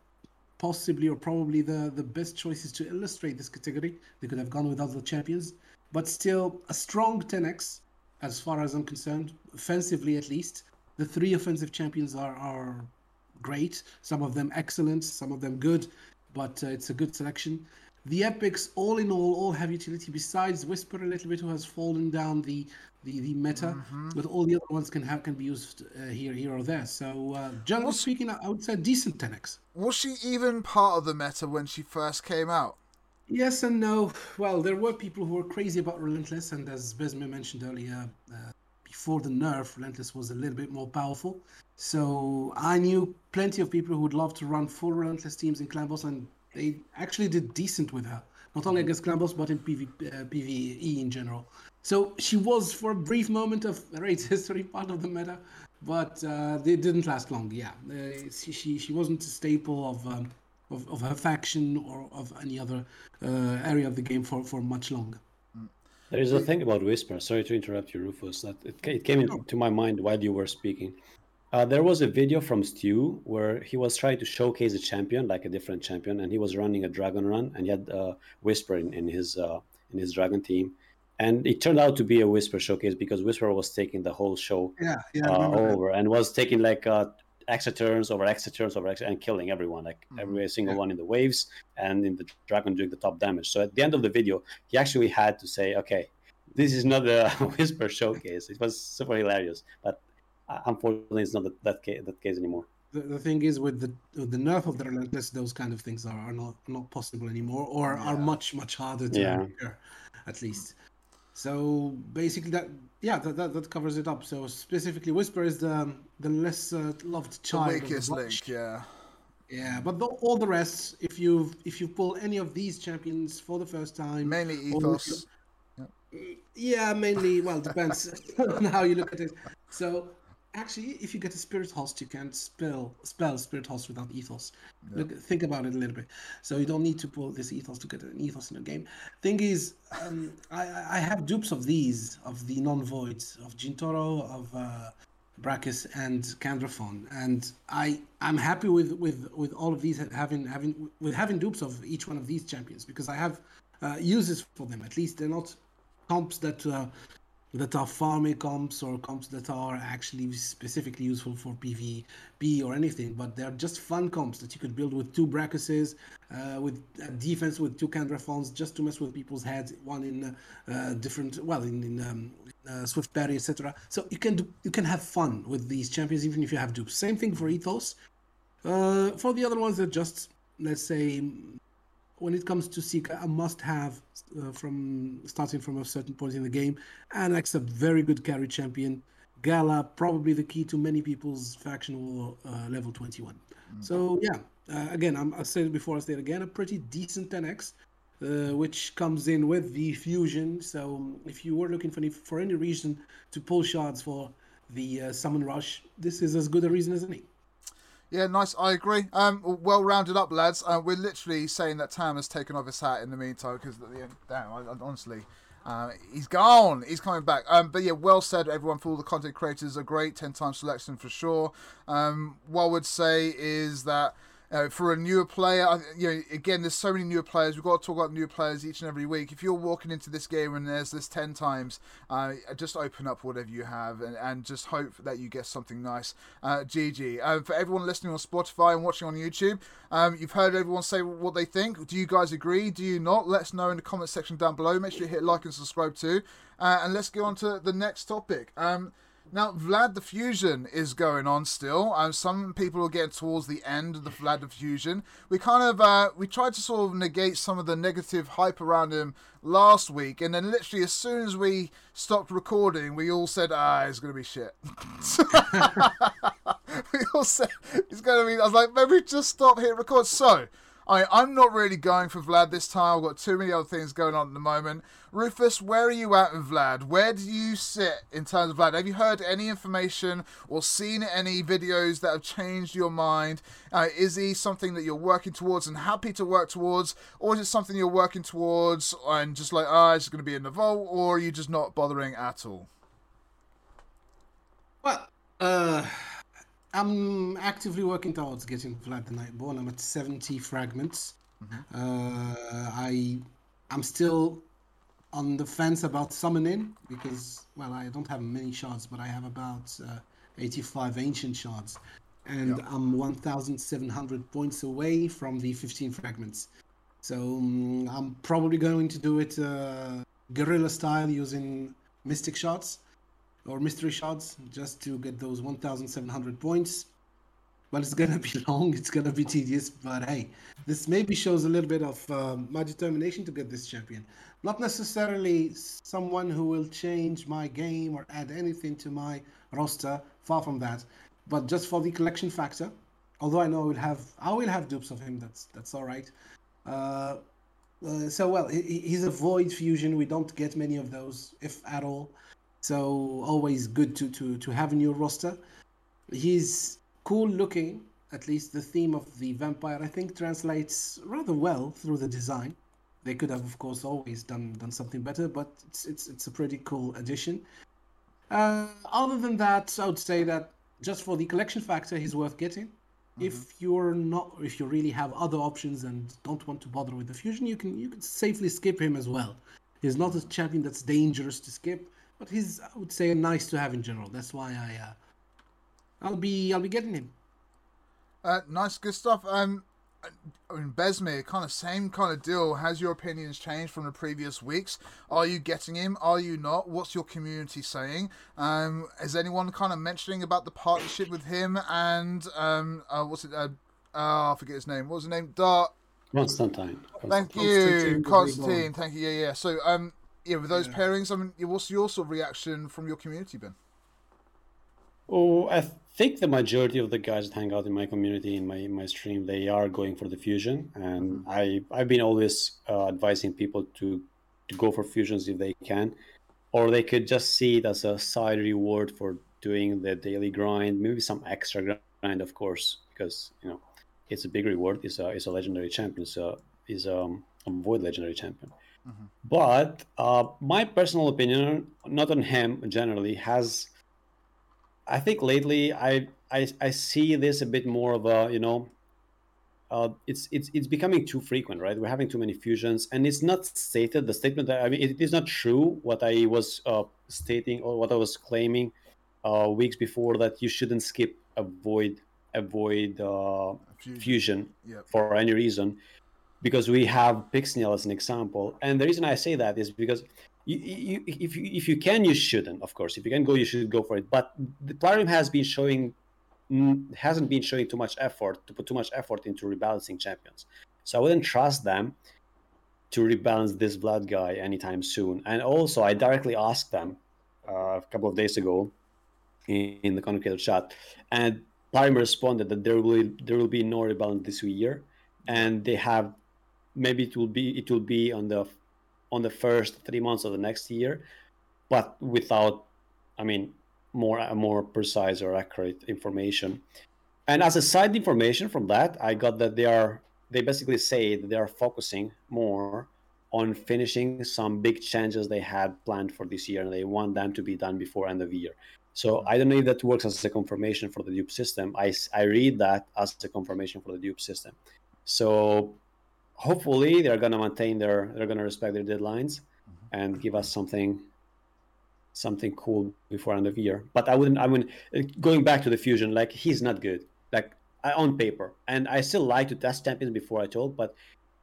possibly or probably the, the best choices to illustrate this category. They could have gone with other champions, but still a strong 10x as far as I'm concerned, offensively at least. The three offensive champions are, are great, some of them excellent, some of them good, but uh, it's a good selection. The epics, all in all, all have utility besides Whisper a little bit, who has fallen down the the, the meta, mm-hmm. but all the other ones can have can be used uh, here here or there. So uh, generally was, speaking, I would say decent 10x. Was she even part of the meta when she first came out? Yes and no. Well, there were people who were crazy about Relentless, and as Besmir mentioned earlier, uh, before the nerf, Relentless was a little bit more powerful. So I knew plenty of people who would love to run full Relentless teams in Clan Boss, and they actually did decent with her. Not only against Clan Boss, but in PV, uh, PvE in general. So she was for a brief moment of Raid's history part of the meta, but uh, it didn't last long. Yeah, uh, she she wasn't a staple of, um, of, of her faction or of any other uh, area of the game for for much longer. There is a thing about Whisper. Sorry to interrupt you, Rufus. That it, it came into my mind while you were speaking. Uh, there was a video from Stu where he was trying to showcase a champion, like a different champion, and he was running a dragon run, and he had uh, Whisper in, in his uh, in his dragon team and it turned out to be a Whisper showcase because Whisper was taking the whole show yeah, yeah, uh, over and was taking like uh, extra turns over extra turns over extra and killing everyone, like mm-hmm. every single yeah. one in the waves and in the dragon doing the top damage. So at the end of the video, he actually had to say, "Okay, this is not a Whisper showcase." It was super hilarious, but uh, unfortunately, it's not that that case, that case anymore. The, the thing is with the with the nerf of the relentless, those kind of things are, are not not possible anymore, or yeah. are much much harder to yeah. at least. So basically, that yeah, that, that, that covers it up. So specifically, Whisper is the the less uh, loved child. The weakest link, yeah. Yeah, but the, all the rest, if you if you pull any of these champions for the first time, mainly ethos. yeah. yeah, mainly. Well, depends on how you look at it. So actually, if you get a spirit host, you can spell spell spirit host without ethos. Look, think about it a little bit. So you don't need to pull this ethos to get an ethos in a game. Thing is, um, I, I have dupes of these of the non voids of Jintoro of uh, Brakus and Candraphon, and I I'm happy with with with all of these having having with having dupes of each one of these champions because I have uh, uses for them. At least they're not comps that uh, that are farming comps or comps that are actually specifically useful for PvP or anything, but they're just fun comps that you could build with two Brakuses, uh, with defense with two Candraphons, just to mess with people's heads. One in uh, different, well, in, in um, uh, Swift Parry, etc. So you can do, you can have fun with these champions even if you have dupes. Same thing for Ethos. Uh, for the other ones, they're just let's say when it comes to Seeker must-have uh, from starting from a certain point in the game, and a very good carry champion. Gala probably the key to many people's factional uh, level 21. Mm-hmm. So yeah, uh, again, I'm, I said it before, I said it again, a pretty decent 10x, uh, which comes in with the fusion. So if you were looking for any, for any reason to pull shards for the uh, summon rush, this is as good a reason as any. Yeah, nice. I agree. Um, well rounded up, lads. Uh, we're literally saying that Tam has taken off his hat in the meantime because, damn, I, I, honestly, uh, he's gone. He's coming back. Um, but yeah, well said, everyone. For all the content creators, are great. Ten times selection for sure. Um, what I would say is that uh, for a newer player, you know, again, there's so many newer players. We've got to talk about new players each and every week. If you're walking into this game and there's this 10 times, uh, just open up whatever you have and, and just hope that you get something nice. Uh, GG. Uh, for everyone listening on Spotify and watching on YouTube, um, you've heard everyone say what they think. Do you guys agree? Do you not? Let us know in the comment section down below. Make sure you hit like and subscribe too. Uh, and let's go on to the next topic. Um, now, Vlad the Fusion is going on still. Um, some people are getting towards the end of the Vlad the Fusion. We kind of uh, we tried to sort of negate some of the negative hype around him last week, and then literally as soon as we stopped recording, we all said, "Ah, it's gonna be shit." we all said it's gonna be. I was like, maybe just stop here, record. So I, I'm not really going for Vlad this time. I've got too many other things going on at the moment. Rufus, where are you at with Vlad? Where do you sit in terms of Vlad? Have you heard any information or seen any videos that have changed your mind? Uh, is he something that you're working towards and happy to work towards? Or is it something you're working towards and just like, ah, oh, it's going to be in the vault? Or are you just not bothering at all? Well, uh I'm actively working towards getting Vlad the Nightborn. I'm at 70 fragments. Mm-hmm. Uh, I I'm still on the fence about summoning because well I don't have many shards, but I have about uh, 85 ancient shards, and yep. I'm 1,700 points away from the 15 fragments. So um, I'm probably going to do it uh, guerrilla style using mystic shards or mystery shots just to get those 1700 points. Well it's gonna be long it's gonna be tedious but hey this maybe shows a little bit of um, my determination to get this champion. Not necessarily someone who will change my game or add anything to my roster far from that. But just for the collection factor although i know i will have i will have dupes of him that's that's all right. Uh, uh, so well he, he's a void fusion. We don't get many of those if at all so always good to, to, to have in your roster. He's cool looking. At least the theme of the vampire, I think, translates rather well through the design. They could have, of course, always done done something better, but it's it's, it's a pretty cool addition. Uh, other than that, I would say that just for the collection factor, he's worth getting. Mm-hmm. If you're not, if you really have other options and don't want to bother with the fusion, you can you can safely skip him as well. He's not a champion that's dangerous to skip but he's I would say nice to have in general. That's why I uh, I'll be I'll be getting him. Uh, nice, good stuff. Um, I mean, Besmir, kind of same kind of deal. Has your opinions changed from the previous weeks? Are you getting him? Are you not? What's your community saying? Um, is anyone kind of mentioning about the partnership with him and um, uh, what's it? Uh, uh, I forget his name. What was his name? Dart. Constantine. Thank you, Constantine. Thank you. Yeah, yeah. So, um, yeah, with those yeah. pairings, I mean, what's your sort of reaction from your community, Ben? Oh, I think the majority of the guys that hang out in my community in my in my stream, they are going for the fusion, and mm-hmm. I I've been always uh, advising people to to go for fusions if they can, or they could just see it as a side reward for doing the daily grind, maybe some extra grind, of course, because you know it's a big reward. It's a it's a legendary champion, so is um, a void legendary champion. Mm-hmm. But uh, my personal opinion, not on him generally, has I think lately I I I see this a bit more of a you know uh, it's it's it's becoming too frequent, right? We're having too many fusions, and it's not stated. The statement that I mean, it is not true what I was uh, stating or what I was claiming uh, weeks before that you shouldn't skip avoid avoid uh, fusion, fusion yep. for any reason, because we have Pixniel as an example, and the reason I say that is because. You, you, if you if you can, you shouldn't. Of course, if you can go, you should go for it. But the Plarium has been showing hasn't been showing too much effort to put too much effort into rebalancing champions. So I wouldn't trust them to rebalance this Vlad guy anytime soon. And also, I directly asked them uh, a couple of days ago in, in the Convocator chat, and Prime responded that there will there will be no rebalance this year, and they have maybe it will be it will be on the on the first three months of the next year, but without, I mean, more more precise or accurate information. And as a side information from that, I got that they are they basically say that they are focusing more on finishing some big changes they had planned for this year, and they want them to be done before end of year. So I don't know if that works as a confirmation for the dupe system. I, I read that as a confirmation for the dupe system. So hopefully they're gonna maintain their they're gonna respect their deadlines mm-hmm. and give us something something cool before end of year. But I wouldn't. I mean, going back to the fusion, like he's not good, like on paper. And I still like to test champions before I told, but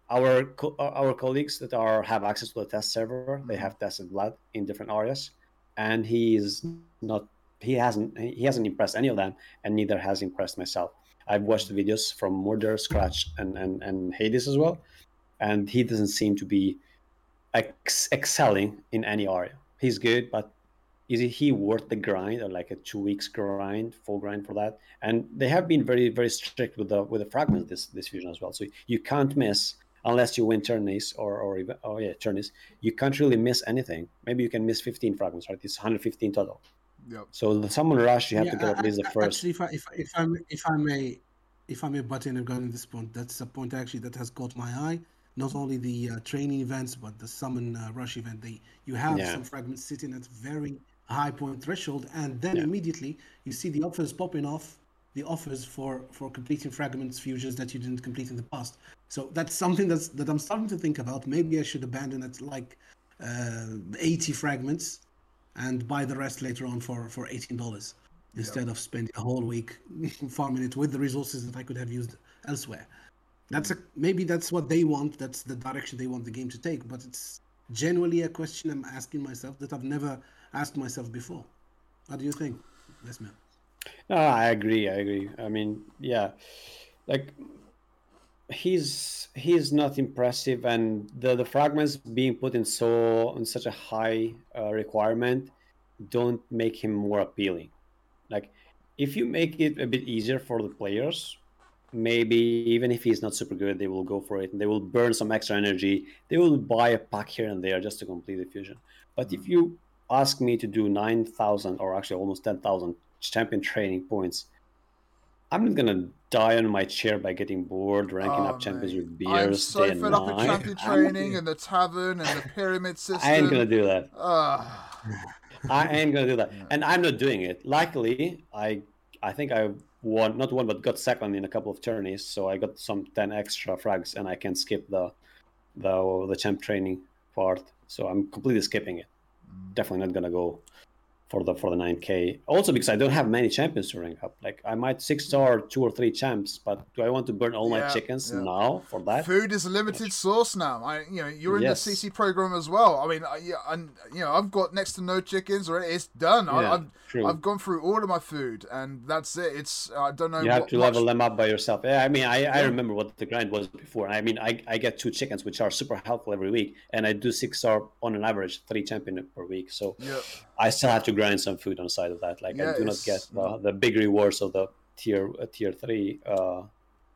our co- our colleagues that are have access to the test server, they have tested Vlad in different areas, and he's not. He hasn't. He hasn't impressed any of them, and neither has impressed myself. I've watched the videos from Murder, Scratch, and and and Hades as well, and he doesn't seem to be ex- excelling in any area. He's good, but is he worth the grind or like a two weeks grind full grind for that? And they have been very very strict with the with the fragments this this fusion as well. So you can't miss unless you win tourneys or or even, oh yeah tourneys you can't really miss anything. Maybe you can miss 15 fragments right? It's 115 total yep. so the summon rush you have yeah, to get at least the first actually if I, if, if i if i may if i may butt in regarding this point that's a point actually that has caught my eye not only the uh, training events but the summon uh, rush event they you have yeah. some fragments sitting at very high point threshold, and then yeah. immediately you see the offers popping off the offers for for completing fragments fusions that you didn't complete in the past. So that's something that's that I'm starting to think about. Maybe I should abandon it like uh, 80 fragments and buy the rest later on for for $18 instead of spending a whole week farming it with the resources that I could have used elsewhere. That's a maybe that's what they want. That's the direction they want the game to take. But it's genuinely a question I'm asking myself that I've never asked myself before. What do you think, yes, man? No, I agree. I agree. I mean, yeah, like he's he's not impressive, and the the fragments being put in so in such a high uh, requirement don't make him more appealing. Like, if you make it a bit easier for the players, maybe even if he's not super good, they will go for it and they will burn some extra energy. They will buy a pack here and there just to complete the fusion. But mm-hmm. if you ask me to do 9,000 or actually almost 10,000 champion training points, I'm not gonna die on my chair by getting bored ranking oh, up champions with beers. I'm so fed up with champion training and the tavern and the pyramid system. I ain't gonna do that. Uh. I ain't gonna do that, and I'm not doing it. Luckily, I I think I won not one but got second in a couple of tourneys, so I got some ten extra frags, and I can skip the the the champ training part. So I'm completely skipping it definitely not gonna go for the for the 9k also because i don't have many champions to rank up like i might six star two or three champs but do i want to burn all yeah, my chickens yeah. now for that food is a limited source now i you know you're in yes. the cc program as well i mean I, yeah, and you know i've got next to no chickens or it's done yeah, I, have True. I've gone through all of my food, and that's it. It's I don't know. You have to much... level them up by yourself. Yeah, I mean, I. I remember what the grind was before. I mean, I, I get two chickens, which are super helpful every week, and I do six star on an average three champion per week. So yeah. I still have to grind some food on the side of that. Like yeah, I do not get uh, the big rewards of the tier uh, tier three. Uh,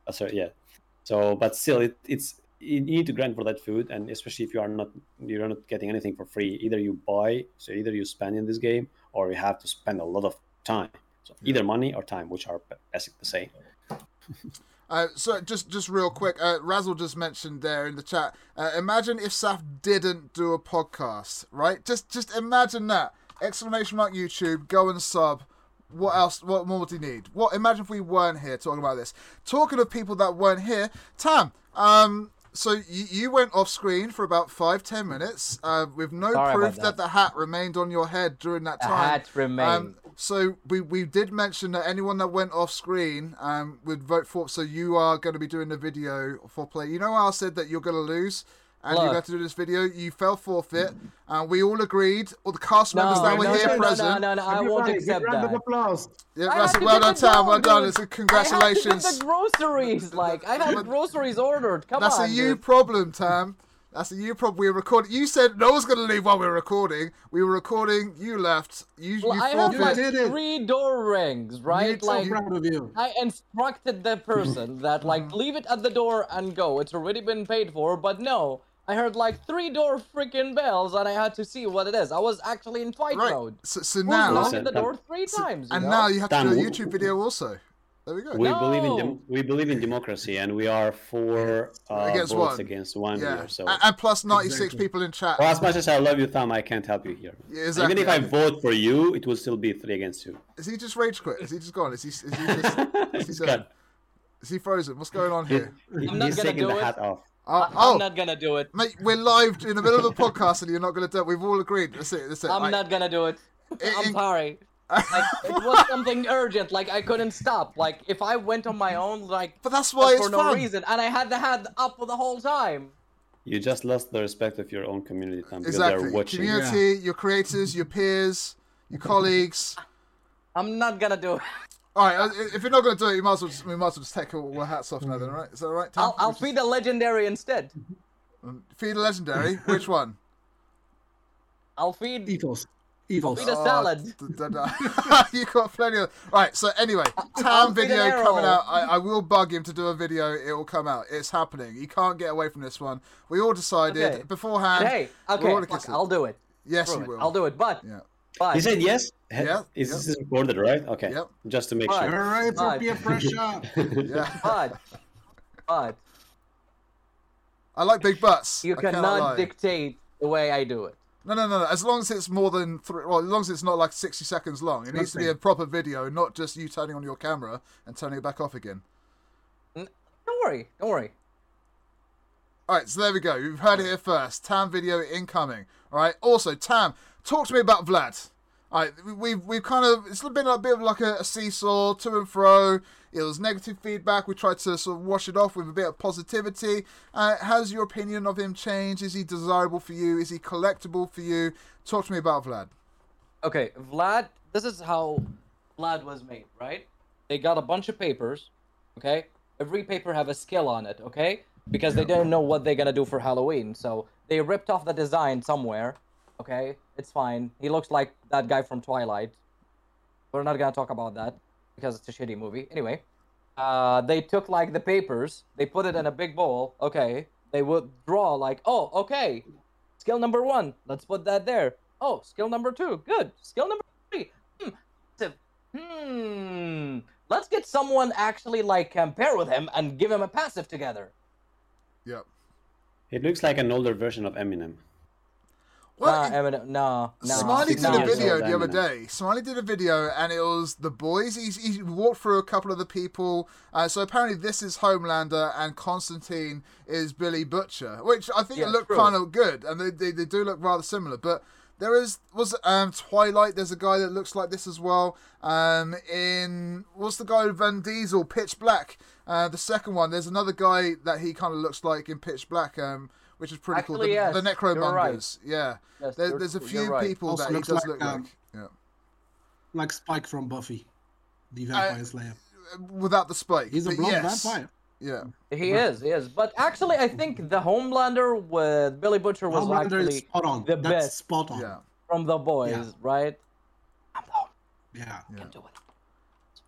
uh, sorry, yeah. So, but still, it, it's you need to grind for that food, and especially if you are not you're not getting anything for free. Either you buy, so either you spend in this game, or you have to spend a lot of time. So either money or time, which are basically the same. Uh, so just just real quick, uh, Razzle just mentioned there in the chat. Uh, imagine if Saf didn't do a podcast, right? Just just imagine that exclamation mark YouTube. Go and sub. What else? What more do you need? What? Imagine if we weren't here talking about this. Talking of people that weren't here, Tam. Um, so you, you went off screen for about five ten minutes uh, with no Sorry proof that. that. the hat remained on your head during that The time. hat remained. Um, so we we did mention that anyone that went off screen um, would vote for. So you are going to be doing the video for play. You know how I said that you're going to lose. And you Look. got to do this video. You fell forfeit, and uh, we all agreed. All the cast members that were no, here no, present. No, no, no, I won't Everybody, accept round that. of applause. Yeah, I had well done, the Tam. Well dog, done. dude. It's a I had to congratulations. get the groceries. Like I had groceries ordered. Come That's on. That's a you dude. problem, Tam. That's a you problem. We were recording. You said no one's going to leave while we were recording. We were recording. You left. You, Well, you I had like did it. three door rings, right? too. Like I'm proud of you. I instructed the person that like mm-hmm. leave it at the door and go. It's already been paid for, but no. I heard like three door freaking bells and I had to see what it is. I was actually in fight Right. mode. So, so Who's now, knocking Listen, the door three times? you and know? now you have to Tam, do a YouTube video also. There we go. We believe in dem- we believe in democracy, and we are for uh, Against votes one. against one yeah. here. So, and, and plus 96 Exactly. people in chat. well, as much as I love you, Tom, I can't help you here. Yeah, exactly. Even if I vote for you, it will still be three against two. Is he just rage quit? Is he just gone? Is he? Is he just? Is he got- Is he frozen? What's going on here? I'm not he's gonna taking do the it. hat off. Oh, I'm oh not gonna do it. mate, we're live in the middle of a podcast and you're not going to do it. We've all agreed. That's it. That's it. I'm I- not gonna do it. I- I'm sorry. Like, it was something urgent. Like I couldn't stop. Like if I went on my own, like But that's why it's for no fun. reason, and I had the hat up for the whole time. You just lost the respect of your own community, Tom, because Exactly. they're watching. Community, your creators, your peers, your colleagues. I'm not gonna do it. All right, uh, if you're not going to do it, you might as well just, we might as well just take all our hats off now. Then, right? Is that all right? Tam? I'll, I'll Just- feed the legendary instead. feed a legendary. Which one? I'll feed Ethos. Ethos. feed a Oh, salad. d- d- d- you got plenty of. Right. So anyway, I'll Tam video coming out. I, I will bug him to do a video. It will come out. It's happening. You can't get away from this one. We all decided Okay. beforehand. Hey, we're okay, fuck. I'll do it. Yes, Screw you it, will. I'll do it. But Yeah. but He said yes. He- Yeah, Is yeah. this recorded, right? Okay. Yep. Just to make Fine. sure. All right, for Fine. peer pressure. Yeah. but but I like big butts. you I cannot cannot dictate the way I do it. No, no, no, no. As long as it's more than three, well, as long as it's not like sixty seconds long, it needs to be a proper video, not just you turning on your camera and turning it back off again. Don't worry, don't worry. All right, so there we go. You've heard it here first. Tam video incoming. All right. Also, Tam, talk to me about Vlad. Right, we- we've we've kind of it's been a bit of like a, a seesaw to and fro. It was negative feedback. We tried to sort of wash it off with a bit of positivity. Uh, has your opinion of him changed? Is he desirable for you? Is he collectible for you? Talk to me about Vlad. Okay, Vlad, this is how Vlad was made, right? They got a bunch of papers, okay? Every paper have a skill on it, okay? Because they didn't know what they're gonna do for Halloween, so they ripped off the design somewhere, okay? It's fine. He looks like that guy from Twilight. We're not gonna talk about that because it's a shitty movie. Anyway, uh, they took like the papers, they put it in a big bowl, okay? They would draw like, oh, okay, skill number one, let's put that there. Oh, skill number two, good. Skill number three, hmm, hmm. Let's get someone actually like compare with him and give him a passive together. Yep. It looks like an older version of Eminem. Well, nah, Eminem, no, no. Smiley did a video old, the other day. Smiley did a video, and it was the boys. He's, he walked through a couple of the people. Uh, so apparently, this is Homelander, and Constantine is Billy Butcher, which I think Yeah, it looked true. kind of good, and they, they they do look rather similar. But there is was um Twilight. There's a guy that looks like this as well. Um, in what's the guy with Vin Diesel? Pitch Black. Uh, the second one. There's another guy that he kind of looks like in Pitch Black. Um. Which is pretty cool. The, yes, the you're right. Necromongers. Yeah. Yes, There, there's a few right. people Also that he does like, look um, like. Yeah. like Spike from Buffy, the Vampire Slayer. Without the spike. He's a but blonde yes. vampire. Yeah. He is, he is. But actually, I think the Homelander with Billy Butcher was Homelander actually spot on. the That's best. spot on. Yeah. from the boys, Yeah. right? I'm home. Yeah. Yeah. Can do it.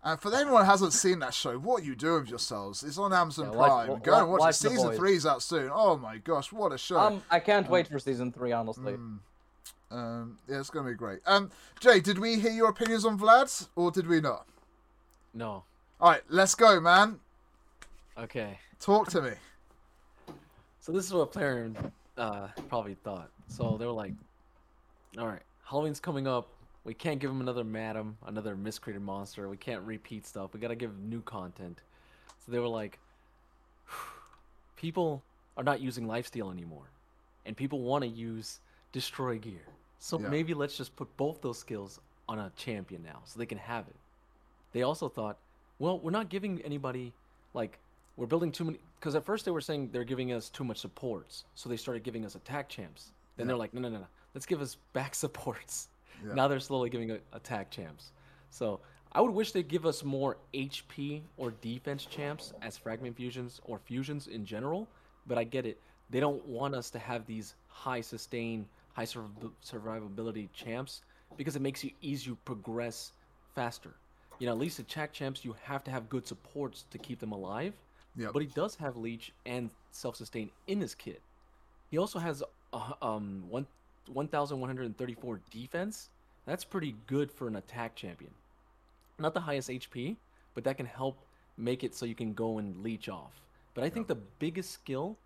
And for anyone who hasn't seen that show, what are you doing with yourselves? It's on Amazon Yeah, Prime. wa- Go and wa- watch it. Season Boys. three's out soon. Oh my gosh, what a show. Um, I can't wait for season three, honestly. Mm. Um, yeah, it's gonna be great. Um, Jay, did we hear your opinions on Vlad, or did we not? No. All right, let's go, man. Okay. Talk to me. So this is what player uh, probably thought. So they were like, "All right, Halloween's coming up. We can't give him another madam, another miscreated monster. We can't repeat stuff. We gotta give new content." So they were like, "People are not using lifesteal anymore, and people want to use destroy gear. So Yeah. maybe let's just put both those skills on a champion now, so they can have it." They also thought, "Well, we're not giving anybody like." We're building too many because at first they were saying they're giving us too much supports, so they started giving us attack champs. Then Yeah. they're like, no, no, no, no, let's give us back supports. Yeah. Now they're slowly giving a- attack champs. So I would wish they'd give us more HP or defense champs as fragment fusions or fusions in general. But I get it; they don't want us to have these high sustain, high surviv- survivability champs because it makes you easier to progress faster. You know, at least the attack champs, you have to have good supports to keep them alive. Yep. But he does have leech and self-sustain in his kit. He also has uh, um one 1134 defense. That's pretty good for an attack champion. Not the highest HP, but that can help make it so you can go and leech off. But I think the biggest skill,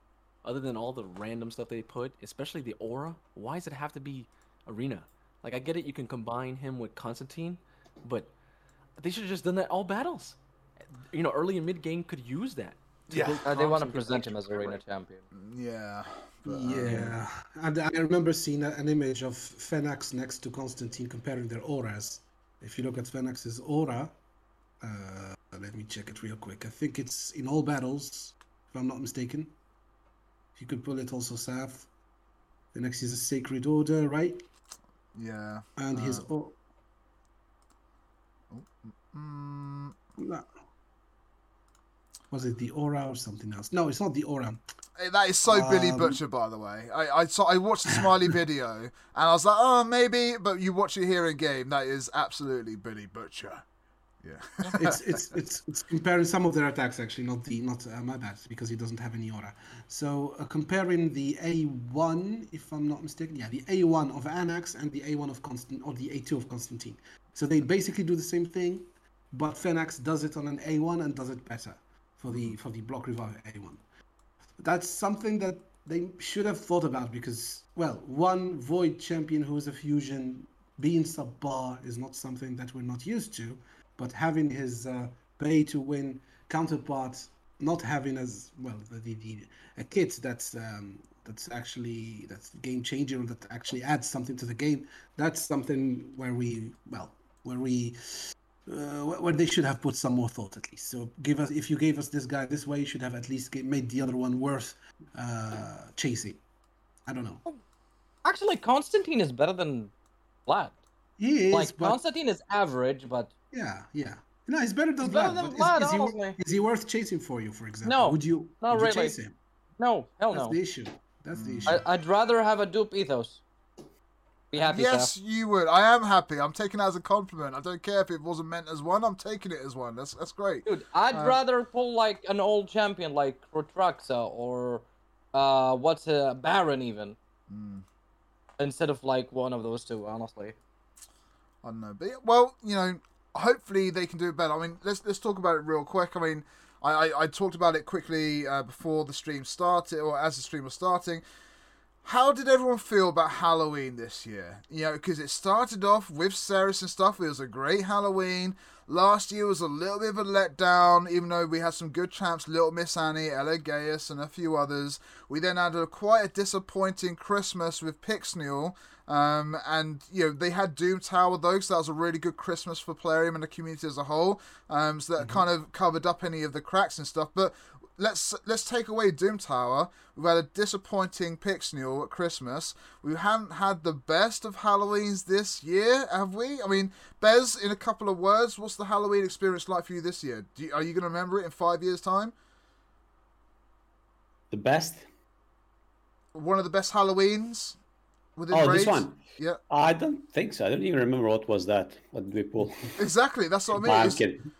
other than all the random stuff they put, especially the aura, why does it have to be arena? Like I get it, you can combine him with Constantine, but they should have just done that all battles. You know, early and mid game could use that. Yeah. Uh, they want to present him as extra arena champion. Yeah. But, um, Yeah, and I remember seeing an image of Fenax next to Constantine comparing their auras. If you look at Fenax's aura, uh, let me check it real quick. I think it's in all battles, if I'm not mistaken. If you could pull it also, Saf. Fenax is a sacred order, right? Yeah. And his Uh, o- Mm, no. was it the aura or something else? No, it's not the aura. Eh, that is so Billy Um, Butcher, by the way. I I, saw, I watched the Smiley video and I was like, oh, maybe, but you watch it here in game. That is absolutely Billy Butcher. Yeah. it's it's it's it's comparing some of their attacks actually, not the not uh, my bad because he doesn't have any aura. So uh, comparing the A1, if I'm not mistaken, yeah, the A1 of Anax and the A1 of Constant or the A2 of Constantine. So they basically do the same thing, but Fenax does it on an A1 and does it better for the for the block revive A1. That's something that they should have thought about because well, one Void champion who is a fusion being subbar is not something that we're not used to but having his uh, pay to win counterpart not having as well the, the, the a kit that's um, that's actually that's game changer that actually adds something to the game that's something where we well where we uh, where they should have put some more thought at least so give us if you gave us this guy this way you should have at least made the other one worth uh, chasing i don't know Actually, Constantine is better than Vlad. he is like but Constantine is average, but yeah yeah no he's better than He's better than but is- Vlad, is, he, is he worth chasing for you for example No, would you not would you chase him no, hell That's no. the issue. That's the issue. I, I'd rather have a dupe ethos. Be happy, yes, you would. I am happy. I'm taking it as a compliment. I don't care if it wasn't meant as one. I'm taking it as one. That's that's great. Dude, I'd Uh, rather pull like an old champion like Rotraxa or uh what's a Baron even. Mm. Instead of like one of those two, honestly. I don't know, but yeah, well, you know, hopefully they can do it better. I mean, let's let's talk about it real quick. I mean, I I, I talked about it quickly uh, before the stream started, or as the stream was starting. How did everyone feel about Halloween this year? You know, because it started off with Ceres and stuff. It was a great Halloween. Last year was a little bit of a letdown, even though we had some good champs, Little Miss Annie, Ella Gaius, and a few others. We then had a quite a disappointing Christmas with Pixniel. Um, and you know they had Doom Tower though, so that was a really good Christmas for Plarium and the community as a whole. Um, so that kind of covered up any of the cracks and stuff. But let's let's take away Doom Tower. We've had a disappointing Pixniel at Christmas. We haven't had the best of Halloweens this year, have we? I mean, Bez, in a couple of words, what's the Halloween experience like for you this year? Do you, are you going to remember it in five years' time? The best? One of the best Halloweens within Oh, this one. Yeah, I don't think so. I don't even remember what was that. What did we pull? exactly. That's what I mean. I'm kidding.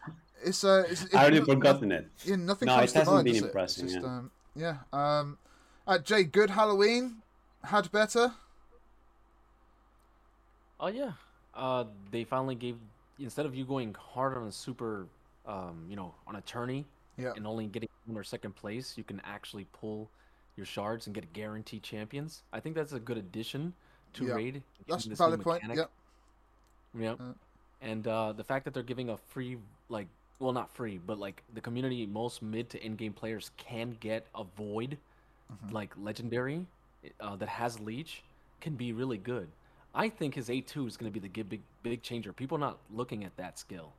It's, uh, it's, it's I already forgotten it. Yeah, nothing No, comes it to hasn't mind. been does it? just, yeah. Um, yeah. Um, uh, Jay, good Halloween. Had better. Oh yeah, uh, they finally gave instead of you going hard on a super, um, you know, on a tourney, yeah. and only getting one or second place, you can actually pull your shards and get guaranteed champions. I think that's a good addition to yeah. raid. That's a valid point. Yep. Yep. Uh, and uh, the fact that they're giving a free, like, well, not free, but like the community, most mid to end game players can get a void, mm-hmm. like legendary, uh, that has leech, can be really good. I think his A2 is going to be the big, big changer. People are not looking at that skill.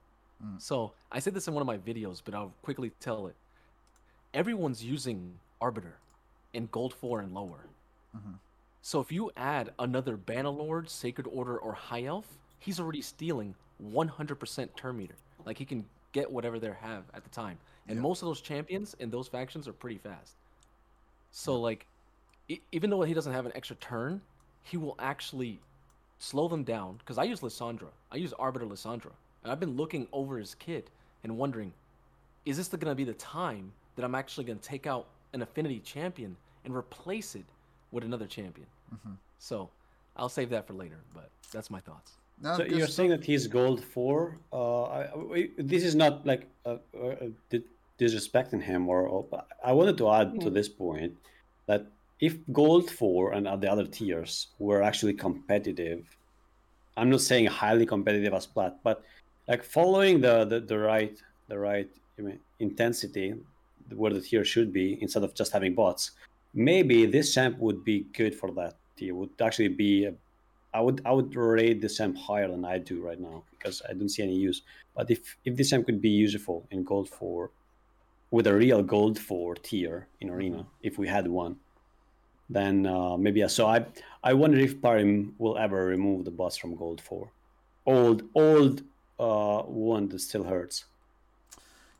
Mm. So I said this in one of my videos, but I'll quickly tell it. Everyone's using Arbiter in gold four and lower. Mm-hmm. So if you add another Bannerlord, Sacred Order, or High Elf, he's already stealing 100% turn meter. Like he can get whatever they have at the time. And yeah. most of those champions in those factions are pretty fast. So like, even though he doesn't have an extra turn, he will actually slow them down. Because I use Lyssandra. I use Arbiter Lyssandra. And I've been looking over his kit and wondering, is this going to be the time that I'm actually going to take out an affinity champion and replace it with another champion? Mm-hmm. So I'll save that for later, but that's my thoughts. No, so you're saying that he's gold four. Uh, I, this is not like uh, uh, disrespecting him, or, or I wanted to add to this point that if gold four and the other tiers were actually competitive, I'm not saying highly competitive as plat, but like following the the, the right the right intensity where the tier should be instead of just having bots, maybe this champ would be good for that tier. Would actually be a I would I would rate this amp higher than I do right now because I don't see any use. But if if this amp could be useful in gold four, with a real gold four tier in arena, mm-hmm. if we had one, then uh, maybe yeah. So I I wonder if Plarium will ever remove the boss from gold four. Old old uh, one that still hurts.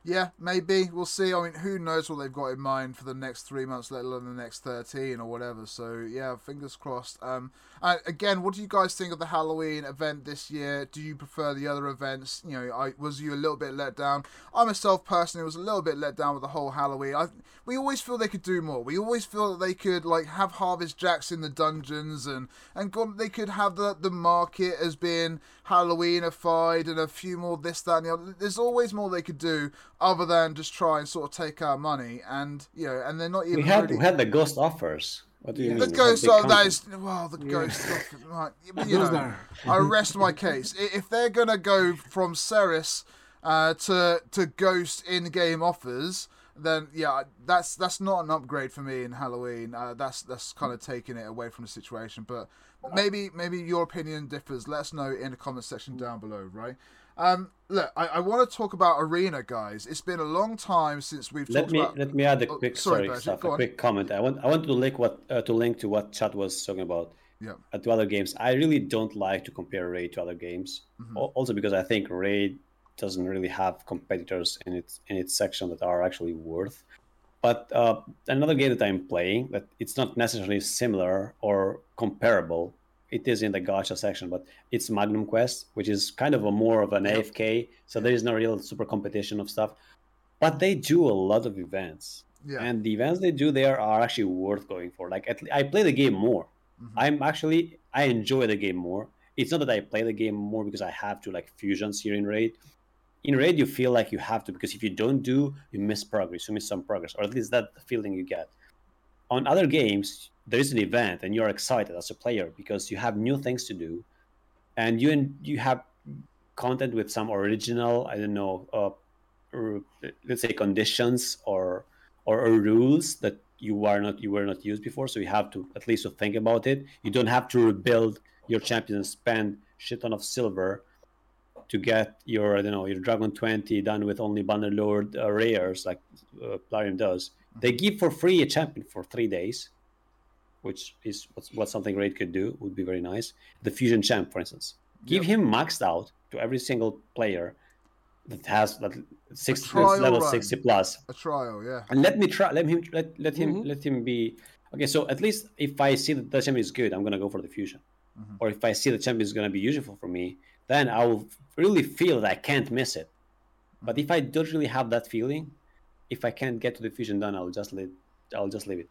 Yeah, maybe we'll see. I mean, who knows what they've got in mind for the next three months, let alone the next thirteen or whatever. So yeah, fingers crossed. Um, Uh, again, what do you guys think of the Halloween event this year? Do you prefer the other events? You know, I was you a little bit let down. I myself personally was a little bit let down with the whole Halloween. I we always feel they could do more. We always feel that they could like have Harvest Jacks in the dungeons and and God, they could have the the market as being Halloweenified and a few more this that and the other. There's always more they could do other than just try and sort of take our money and you know and they're not even. We had really... we had the ghost offers. What do you yeah. mean? The ghost oh, that is well the yeah. ghost right, you know, I rest my case. If they're gonna go from Seris uh, to to ghost in game offers then yeah, that's that's not an upgrade for me in Halloween. Uh, that's that's kind of taking it away from the situation. But maybe maybe your opinion differs. Let us know in the comment section down below, right? Um, look, I, I want to talk about arena, guys. It's been a long time since we've let talked me, about. Let me add a oh, quick oh, sorry, sorry stuff, a quick comment. I want I want to link what uh, to link to what Chad was talking about. Yeah. Uh, to other games, I really don't like to compare Raid to other games. Mm-hmm. Also because I think Raid doesn't really have competitors in its in its section that are actually worth. But uh, another game that I'm playing that it's not necessarily similar or comparable. It is in the gacha section, but it's Magnum Quest, which is kind of a more of an AFK. So there is no real super competition of stuff. But they do a lot of events, yeah. and the events they do there are actually worth going for. Like at, I play the game more. Mm-hmm. I'm actually I enjoy the game more. It's not that I play the game more because I have to like fusions here in raid in raid you feel like you have to because if you don't do you miss progress you miss some progress or at least that's the feeling you get on other games there is an event and you're excited as a player because you have new things to do and you and you have content with some original i don't know uh, let's say conditions or, or, or rules that you are not you were not used before so you have to at least to think about it you don't have to rebuild your champion and spend shit ton of silver to get your I don't know your Dragon 20 done with only Bannerlord uh, rares like uh, Plarium does. Mm-hmm. They give for free a champion for three days, which is what, what something great could do. Would be very nice. The Fusion Champ, for instance, give yep. him maxed out to every single player that has that six level run. 60 plus a trial yeah and let me try let him let, let him mm-hmm. let him be okay so at least if i see that the champion is good i'm gonna go for the fusion mm-hmm. or if i see the champion is gonna be useful for me then I will really feel that I can't miss it. But if I don't really have that feeling, if I can't get to the fusion done, I'll just leave. I'll just leave it.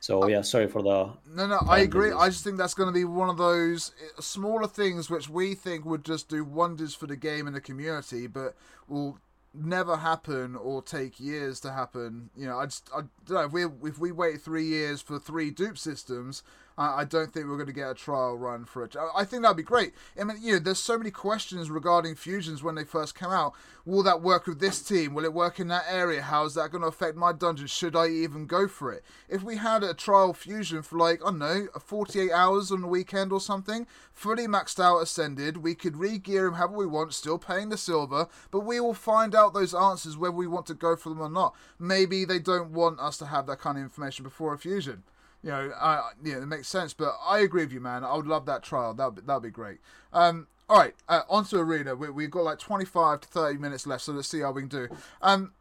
So yeah, sorry for the. No, no, I agree. I just think that's going to be one of those eh, smaller things which we think would just do wonders for the game and the community, but will never happen or take years to happen. You know, I just I don't know if we if we wait three years for three dupe systems, I, I don't think we're going to get a trial run for it. I, I think that'd be great. I mean, you know, there's so many questions regarding fusions when they first come out. Will that work with this team? Will it work in that area? How is that going to affect my dungeon? Should I even go for it? If we had a trial fusion for like, I don't know, 48 hours on the weekend or something, fully maxed out ascended, we could re-gear him however we want, still paying the silver, but we will find out those answers whether we want to go for them or not. Maybe they don't want us to have that kind of information before a fusion you know, I, yeah, it makes sense. But I agree with you, man. I would love that trial. That would that'd be great. Um, all right, uh, on to arena. We, we've got like 25 to 30 minutes left, so let's see how we can do. Um,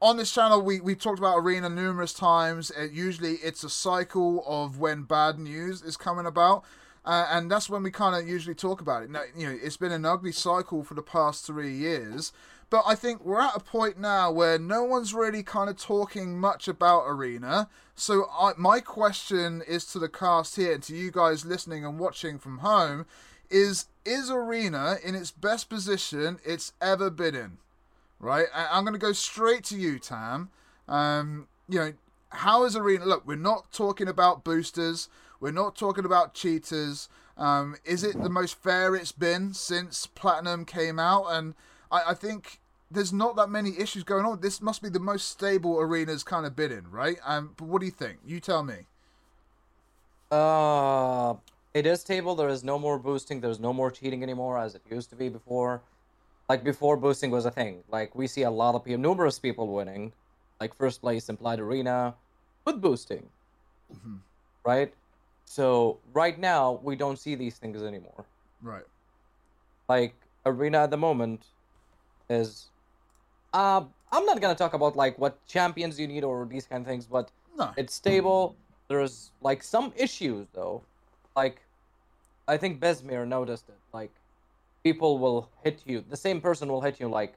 on this channel, we we talked about arena numerous times. Uh, usually, it's a cycle of when bad news is coming about. Uh, and that's when we kind of usually talk about it. Now, you know, it's been an ugly cycle for the past three years, but I think we're at a point now where no one's really kind of talking much about Arena. So I, my question is to the cast here and to you guys listening and watching from home is is Arena in its best position it's ever been in? Right? I'm going to go straight to you, Tam. Um, you know, how is Arena? Look, we're not talking about boosters. We're not talking about cheaters. Um, is it the most fair it's been since Platinum came out? And I, I think there's not that many issues going on. This must be the most stable arena's kind of been in, right? Um, but what do you think? You tell me. Uh, it is stable. There is no more boosting. There's no more cheating anymore as it used to be before. Like before, boosting was a thing. Like we see a lot of people, numerous people winning, like first place implied arena, with boosting, mm-hmm. right? So right now we don't see these things anymore. Right. Like arena at the moment is uh I'm not gonna talk about like what champions you need or these kind of things, but no. it's stable. There's like some issues though. Like I think Besmir noticed it. Like people will hit you. The same person will hit you like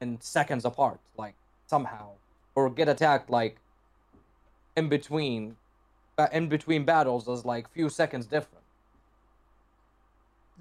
in seconds apart, like somehow, or get attacked like in between, in between battles. There's like few seconds different.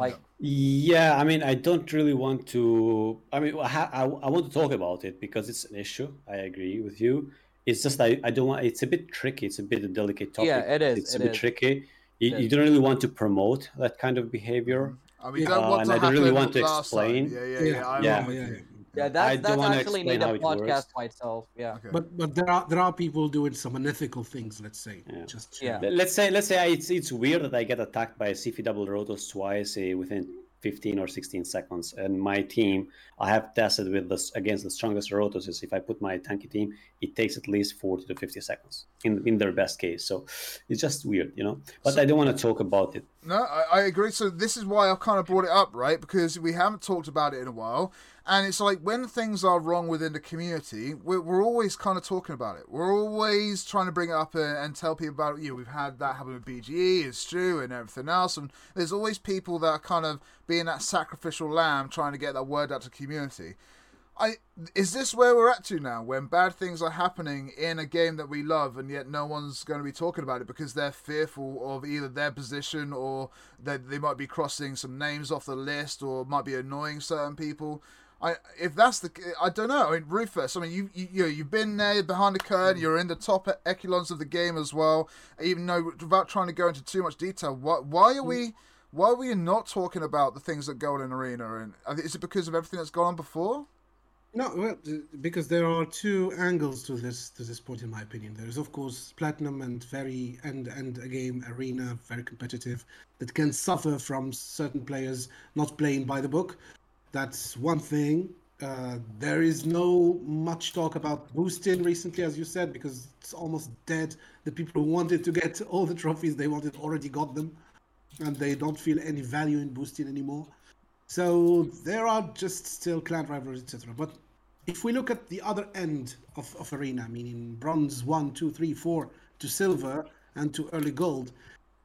Like, yeah, I mean, I don't really want to. I mean, I, I, I want to talk about it because it's an issue. I agree with you. It's just I, I don't want. It's a bit tricky. It's a bit a delicate topic. Yeah, it is. It's it a bit is. tricky. You, you, don't really want to promote that kind of behavior. I mean, uh, and I don't really want to explain. Yeah, yeah, yeah. yeah. yeah. Yeah, that's, that's actually need a podcast by itself. Yeah. Okay. But but there are there are people doing some unethical things. Let's say. Yeah. Just yeah. Let's say let's say it's it's weird that I get attacked by a CF double rotos twice uh, within 15 or 16 seconds. And my team, I have tested with this against the strongest rotos is If I put my tanky team, it takes at least 40 to 50 seconds in in their best case. So it's just weird, you know. But so, I don't want to talk about it. No, I, I agree. So this is why I kind of brought it up, right? Because we haven't talked about it in a while. And it's like when things are wrong within the community, we're, we're always kind of talking about it. We're always trying to bring it up and, and tell people about it. You know, we've had that happen with BGE and Stu and everything else. And there's always people that are kind of being that sacrificial lamb trying to get that word out to the community. I is this where we're at to now when bad things are happening in a game that we love and yet no one's going to be talking about it because they're fearful of either their position or that they might be crossing some names off the list or might be annoying certain people I if that's the I don't know. I mean, Rufus. I mean, you you you you've been there behind the curtain. Mm. You're in the top echelons of the game as well. Even though without trying to go into too much detail, why why are mm. we why are we not talking about the things that go on in arena? And is it because of everything that's gone on before? No, well, because there are two angles to this to this point, in my opinion. There is, of course, platinum and very and and a game arena very competitive that can suffer from certain players not playing by the book. That's one thing. Uh, there is no much talk about boosting recently, as you said, because it's almost dead. The people who wanted to get all the trophies they wanted already got them, and they don't feel any value in boosting anymore. So there are just still clan rivalries, etc. But if we look at the other end of, of arena, meaning bronze one, two, three, four to silver and to early gold,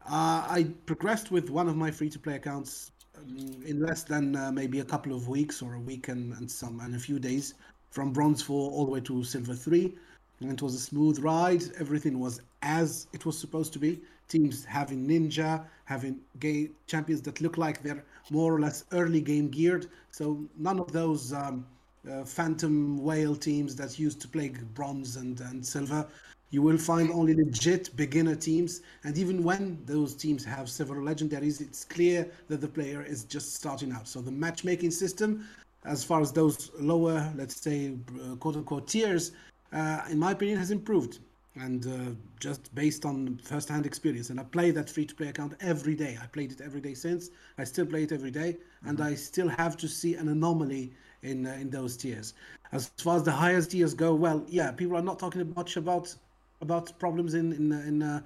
uh, I progressed with one of my free-to-play accounts um, in less than uh, maybe a couple of weeks or a week and, and some and a few days from bronze four all the way to silver three and it was a smooth ride. Everything was as it was supposed to be. Teams having ninja, having gay champions that look like they're more or less early game geared. So none of those um, uh, phantom whale teams that used to play bronze and, and silver. You will find only legit beginner teams, and even when those teams have several legendaries, it's clear that the player is just starting out. So the matchmaking system, as far as those lower, let's say, uh, quote unquote tiers, uh, in my opinion, has improved. And uh, just based on first-hand experience, and I play that free-to-play account every day. I played it every day since. I still play it every day, mm-hmm. and I still have to see an anomaly in uh, in those tiers. As far as the highest tiers go, well, yeah, people are not talking much about about problems in in in, uh,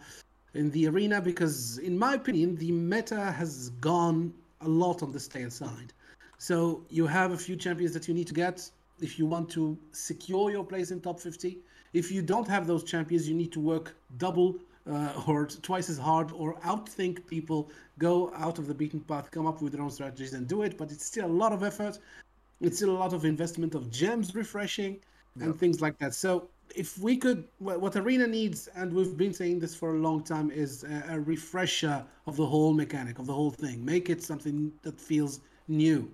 in the arena because, in my opinion, the meta has gone a lot on the stale side. So you have a few champions that you need to get if you want to secure your place in top 50. If you don't have those champions, you need to work double uh, or twice as hard or outthink people, go out of the beaten path, come up with their own strategies and do it. But it's still a lot of effort. It's still a lot of investment of gems refreshing and things like that. So if we could, what Arena needs, and we've been saying this for a long time, is a, a refresher of the whole mechanic, of the whole thing. Make it something that feels new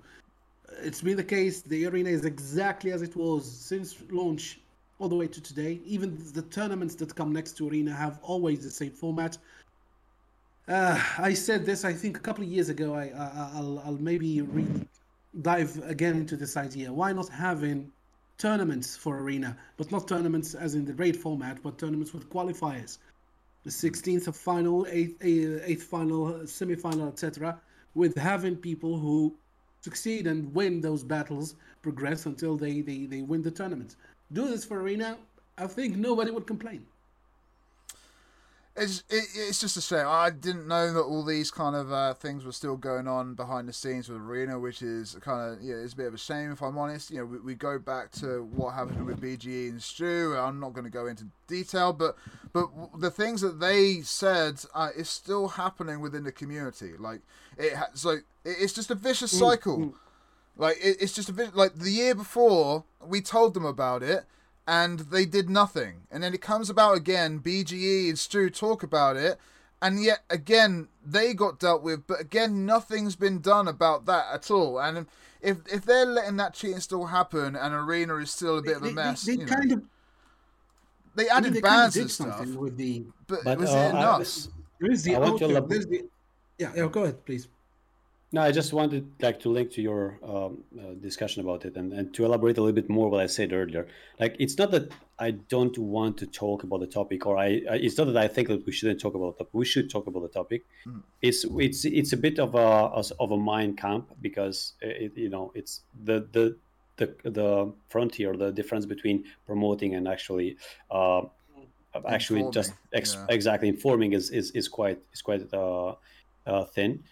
it's been the case. The arena is exactly as it was since launch all the way to today. Even the tournaments that come next to arena have always the same format. Uh, I said this, I think, a couple of years ago. I, I will I'll maybe re- dive again into this idea. Why not having tournaments for arena, but not tournaments as in the raid format, but tournaments with qualifiers, the 16th of final, eighth, eh, eighth final, semi-final, etc., with having people who succeed and win those battles, progress until they, they, they win the tournament. Do this for Arena, I think nobody would complain. It's it, it's just a shame. I didn't know that all these kind of uh, things were still going on behind the scenes with Arena, which is kind of yeah, it's a bit of a shame if I'm honest. You know, we, we go back to what happened with BGE and Stu. I'm not going to go into detail, but but the things that they said uh, is still happening within the community. Like it, ha- so it's just a vicious mm, cycle. Mm, mm. Like it, it's just a like the year before we told them about it and they did nothing. And then it comes about again, BGE and Stu talk about it, and yet again they got dealt with, but again nothing's been done about that at all. And if if they're letting that cheating still happen and Arena is still a bit they, of a mess, they, they kind know, of they added I mean, bans and stuff. With the, but, but was uh, it enough? there is the, outfit, there's the yeah, yeah, go ahead, please. No, I just wanted like to link to your um, uh, discussion about it and, and to elaborate a little bit more what I said earlier. Like, it's not that I don't want to talk about the topic, or I, I it's not that I think that we shouldn't talk about the topic. We should talk about the topic. Mm. It's it's it's a bit of a of a mind camp because it, you know it's the the the the frontier, the difference between promoting and actually. Uh, actually informing. just ex- yeah. exactly informing is, is is quite is quite uh, uh, thin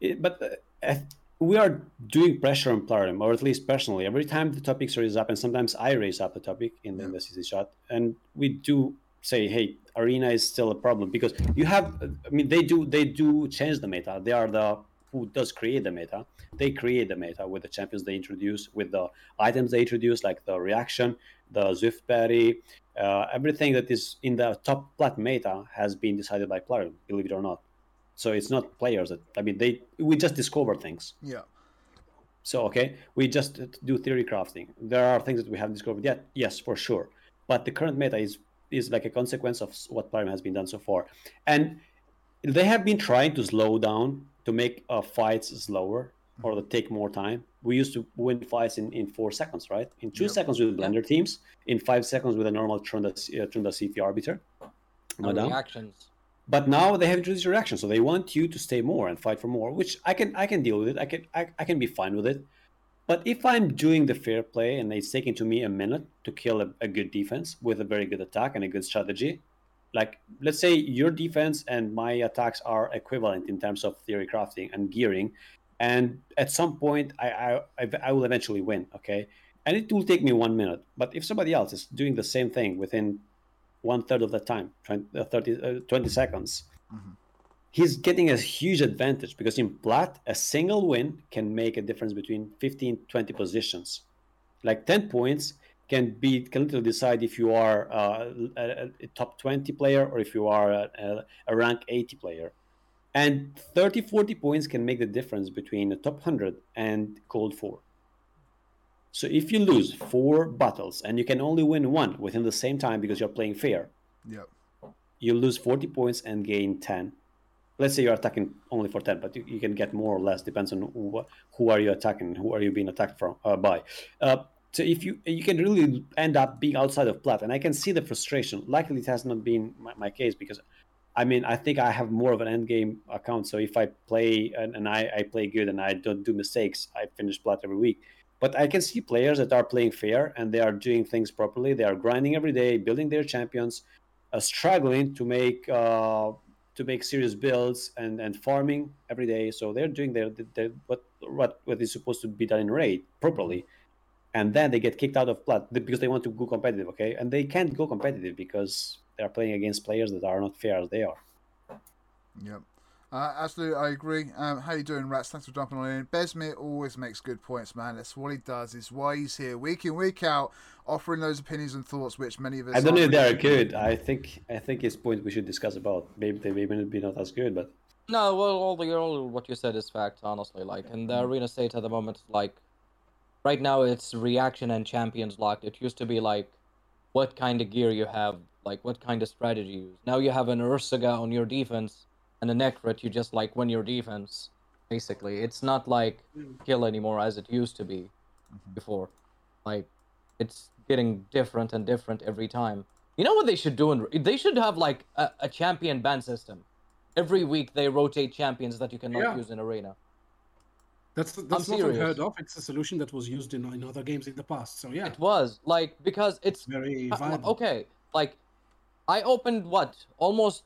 it, but uh, we are doing pressure on Plarium, or at least personally, every time the topic raises up, and sometimes I raise up the topic in, yeah. in the CC chat, and we do say, "Hey, arena is still a problem," because you have, I mean, they do they do change the meta. They are the who does create the meta. They create the meta with the champions they introduce, with the items they introduce, like the reaction, the Swift Parry, uh, everything that is in the top plat meta has been decided by Plarium, believe it or not. So it's not players that I mean they we just discover things. Yeah. So okay, we just do theory crafting. There are things that we haven't discovered yet. Yes, for sure. But the current meta is is like a consequence of what Plarium has been done so far, and they have been trying to slow down to make uh, fights slower or to take more time. We used to win fights in, in four seconds, right? In two yep. seconds with blender teams, in five seconds with a normal Trunda, uh, Trunda CP arbiter. No reactions but now they have introduced reaction so they want you to stay more and fight for more which i can i can deal with it. I can i, I can be fine with it. But if i'm doing the fair play and it's taking to me a minute to kill a, a good defense with a very good attack and a good strategy like let's say your defense and my attacks are equivalent in terms of theory crafting and gearing and at some point I, I i will eventually win okay? And it will take me one minute. But if somebody else is doing the same thing within one third of the time, 20, uh, 30, uh, 20 seconds. Mm-hmm. He's getting a huge advantage because in Plat, a single win can make a difference between 15, 20 positions. Like 10 points can be can literally decide if you are uh, a, a, top 20 player or if you are a, a, rank 80 player and 30 40 points can make the difference between a top 100 and gold 4 so if you lose four battles and you can only win one within the same time because you're playing fair yep. you lose 40 points and gain 10 let's say you're attacking only for 10 but you, you can get more or less depends on who, who are you attacking who are you being attacked from uh, by. Uh, so if you you can really end up being outside of plat and i can see the frustration. Luckily it has not been my, my case because i mean i think i have more of an end game account. So if i play and, and I, I play good and i don't do mistakes i finish plat every week but i can see players that are playing fair and they are doing things properly they are grinding every day building their champions uh, struggling to make uh, to make serious builds and, and farming every day. So they're doing their, their what what what is supposed to be done in raid properly, and then they get kicked out of plat because they want to go competitive. Okay, and they can't go competitive because they are playing against players that are not fair as they are. Yep. Uh, absolutely, I agree. Um, how you doing, Rats? Thanks for jumping on in. Besmir always makes good points, man. That's what he does. It's why he's here week in, week out, offering those opinions and thoughts, which many of us. I don't know if they're good. I think I think it's point we should discuss about. Maybe they may not be not as good, but. No, well, all the all what you said is fact, honestly. Like in the arena state at the moment, like right now it's reaction and champions locked. It used to be like what kind of gear you have, like what kind of strategy you use. Now you have an Ursuga on your defense and a Nekhret, you just like win your defense. Basically, it's not like hmm. kill anymore as it used to be mm-hmm. before. Like, it's getting different and different every time. You know what they should do? In, they should have like a, a champion ban system. Every week they rotate champions that you cannot yeah. use in arena. That's that's I'm not unheard of. It's a solution that was used in, in other games in the past. So yeah, it was like because it's, it's very viable. okay. Like I opened what almost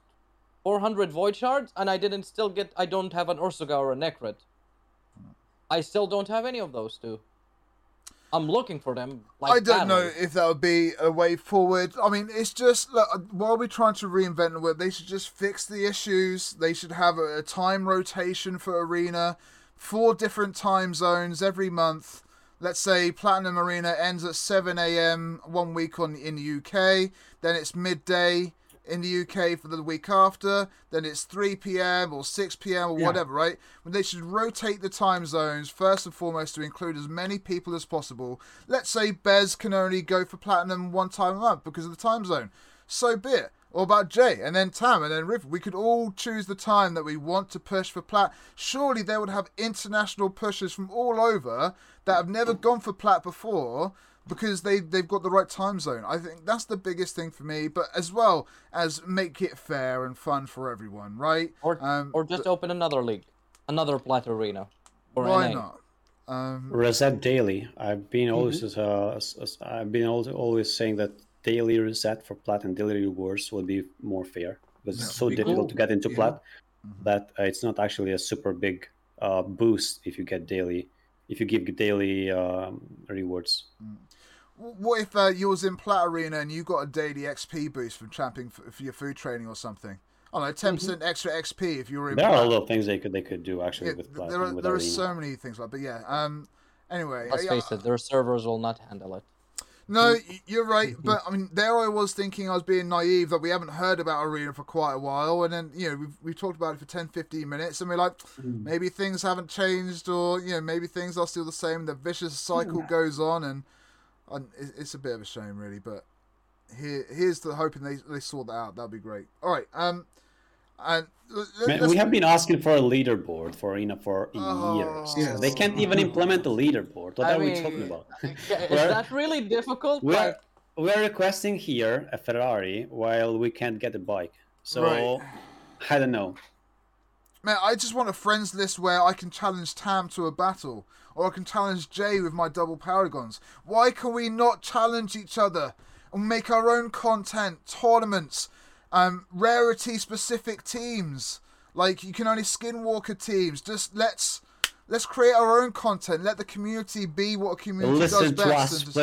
400 void shards and I didn't still get I don't have an Ursuga or a Nekhret. I still don't have any of those two. I'm looking for them. Like I don't know if that would be a way forward. I mean, it's just look, uh, while we're trying to reinvent the wheel, they should just fix the issues. They should have a, a time rotation for arena, four different time zones every month. Let's say Platinum Arena ends at 7 a.m. one week on in the UK, then it's midday in the UK for the week after, then it's 3 p.m. or 6 p.m. or yeah. whatever, right? When they should rotate the time zones first and foremost to include as many people as possible. Let's say Bez can only go for platinum one time a month because of the time zone. So be it. Or about Jay and then Tam and then River. We could all choose the time that we want to push for plat. Surely they would have international pushers from all over that have never gone for plat before because they they've got the right time zone. I think that's the biggest thing for me, but as well as make it fair and fun for everyone, right? Or um, or just but, open another league, another plat arena. Or why NA. not? Um, reset daily. I've been mm-hmm. always uh, I've been always saying that daily reset for plat and daily rewards would be more fair because it's so be difficult cool. to get into yeah. plat mm-hmm. that uh, it's not actually a super big uh, boost if you get daily if you give daily um, rewards. Mm. What if uh, you was in Plat Arena and you got a daily XP boost from champing for, for your food training or something? I don't know, 10% mm-hmm. extra XP if you were in. There Plat. are a lot of things they could they could do actually yeah, with Plat. There are, there are so many things like, but yeah. Um. Anyway, let's face it, their servers will not handle it. No, you're right, but I mean, there I was thinking I was being naive that we haven't heard about Arena for quite a while, and then you know we've we've talked about it for 10, 15 minutes, and we're like, mm. maybe things haven't changed, or you know maybe things are still the same. The vicious cycle goes on, and it's a bit of a shame, really. But here, here's the hoping they they sort that out. That'd be great. All right. Um, and Man, we have been asking for a leaderboard for you know for oh, years. Yes. They can't even implement the leaderboard. What I are mean, we talking about? is that really difficult? We're, like... we're requesting here a Ferrari while we can't get a bike. So right. I don't know. Man, I just want a friends list where I can challenge Tam to a battle, or I can challenge Jay with my double paragons. Why can we not challenge each other and make our own content, tournaments, um, rarity specific teams? Like you can only skinwalker teams. Just let's let's create our own content. Let the community be what a community Listen does best. To us, just,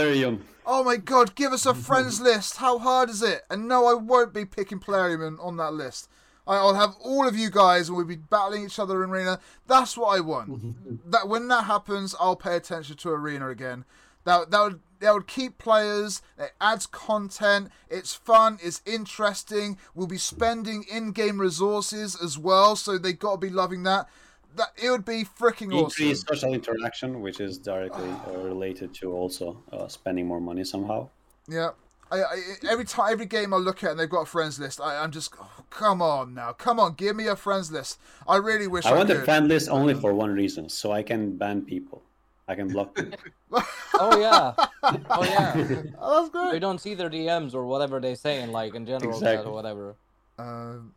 oh my god, give us a friends list. How hard is it? And no, I won't be picking Plarium on that list. I'll have all of you guys and we'll be battling each other in arena. That's what I want. that when that happens, I'll pay attention to arena again. That that would that would keep players. It adds content. It's fun. It's interesting. We'll be spending in-game resources as well, so they've got to be loving that. That it would be freaking awesome. Increase social interaction, which is directly uh, related to also uh, spending more money somehow. Yeah. I, I, every time, every game I look at and they've got a friends list, I, am just, oh, come on now, come on, give me a friends list. I really wish I, I want could. a friend list only for one reason, so I can ban people. I can block them. oh yeah, oh yeah. oh, that's great. We don't see their DMs or whatever they say in like in general exactly. or whatever. Um,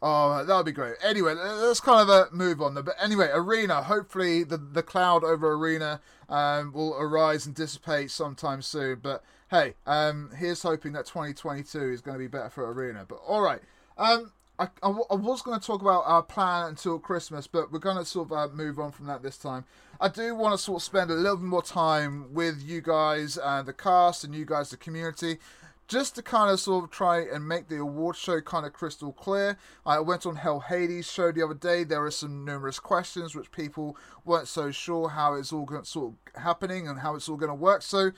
oh, that would be great. Anyway, let's kind of uh, move on. There. But anyway, Arena. Hopefully, the the cloud over Arena um, will arise and dissipate sometime soon. But hey, um, here's hoping that 2022 is going to be better for Arena. But all right. Um, I, I, I was going to talk about our plan until Christmas, but we're going to sort of uh, move on from that this time. I do want to sort of spend a little bit more time with you guys and the cast and you guys, the community, just to kind of sort of try and make the award show kind of crystal clear. I went on HellHades show the other day. There were some numerous questions which people weren't so sure how it's all going, to sort of happening and how it's all going to work. So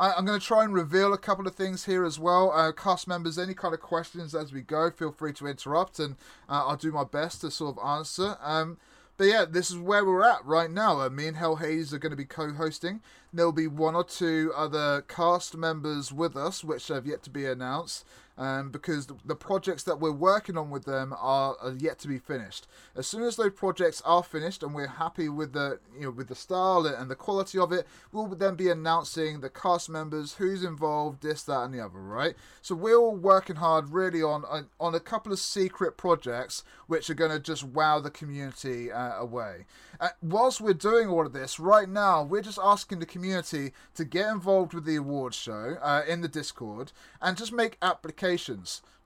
I, am going to try and reveal a couple of things here as well. Uh, cast members, any kind of questions as we go, feel free to interrupt, and uh, I'll do my best to sort of answer. Um, but yeah, this is where we're at right now. Uh, me and HellHades are going to be co-hosting. There'll be one or two other cast members with us, which have yet to be announced um, because the projects that we're working on with them are, are, yet to be finished. As soon as those projects are finished and we're happy with the you know with the style and the quality of it, we'll then be announcing the cast members, who's involved, this, that, and the other. Right. So we're all working hard, really, on on, a couple of secret projects which are going to just wow the community uh, away. Uh, whilst we're doing all of this right now, we're just asking the community to get involved with the awards show uh, in the Discord and just make applications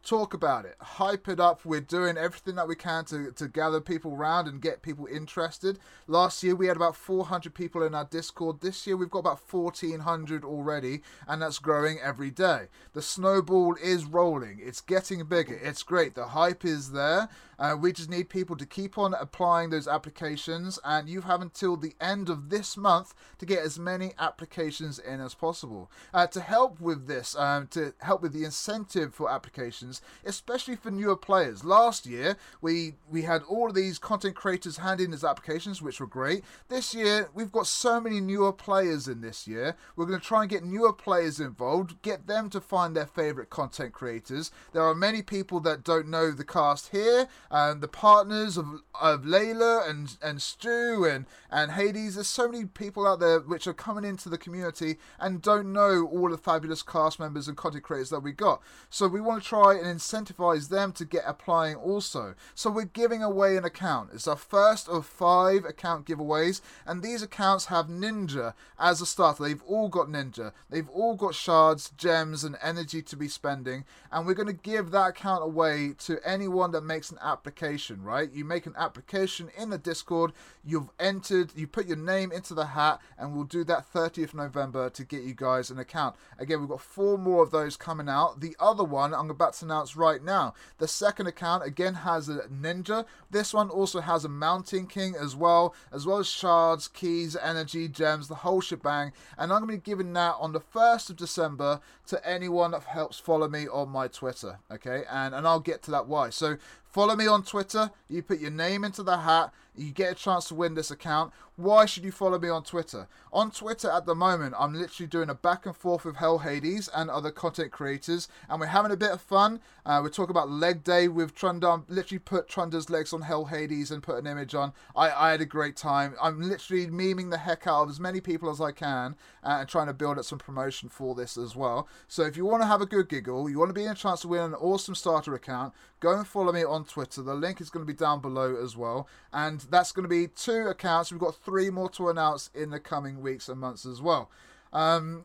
talk about it, hype it up. We're doing everything that we can to, to gather people around and get people interested. Last year we had about 400 people in our Discord. This year we've got about 1,400 already, and that's growing every day. The snowball is rolling. It's getting bigger. It's great. The hype is there. Uh, we just need people to keep on applying those applications, and you have until the end of this month to get as many applications in as possible. Uh, to help with this, um, to help with the incentive for applications, especially for newer players. Last year, we we had all of these content creators hand in his applications, which were great. This year, we've got so many newer players in this year. We're going to try and get newer players involved, get them to find their favorite content creators. There are many people that don't know the cast here and the partners of of Layla and and Stu and and Hades. There's so many people out there which are coming into the community and don't know all the fabulous cast members and content creators that we got. So we want to try and incentivize them to get applying also. So we're giving away an account. It's our first of five account giveaways, and these accounts have Ninja as a starter. They've all got Ninja. They've all got shards, gems, and energy to be spending, and we're going to give that account away to anyone that makes an application. Right? You make an application in the Discord. You've entered. You put your name into the hat, and we'll do that 30th November to get you guys an account. Again, we've got four more of those coming out. The other one I'm about to announce right now. The second account again has a ninja. This one also has a mountain king as well, as well as shards, keys, energy, gems, the whole shebang. And I'm to be giving that on the 1st of December to anyone that helps follow me on my Twitter. Okay, and, and I'll get to that why. So follow me on Twitter. You put your name into the hat you get a chance to win this account. Why should you follow me on Twitter? On Twitter at the moment, I'm literally doing a back and forth with HellHades and other content creators, and we're having a bit of fun. Uh, we're talking about leg day with Trunda. literally put Trunda's legs on HellHades and put an image on. I, I had a great time. I'm literally memeing the heck out of as many people as I can uh, and trying to build up some promotion for this as well. So if you want to have a good giggle, you want to be in a chance to win an awesome starter account, go and follow me on Twitter. The link is going to be down below as well. And that's going to be two accounts. We've got three more to announce in the coming weeks and months as well. Um,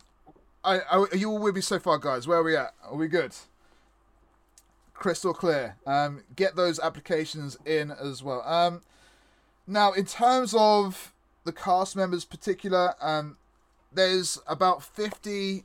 I, I, are you all with me so far, guys? Where are we at? Are we good? Crystal clear. Um, get those applications in as well. Um, now, in terms of the cast members, particular, um, there's about 50.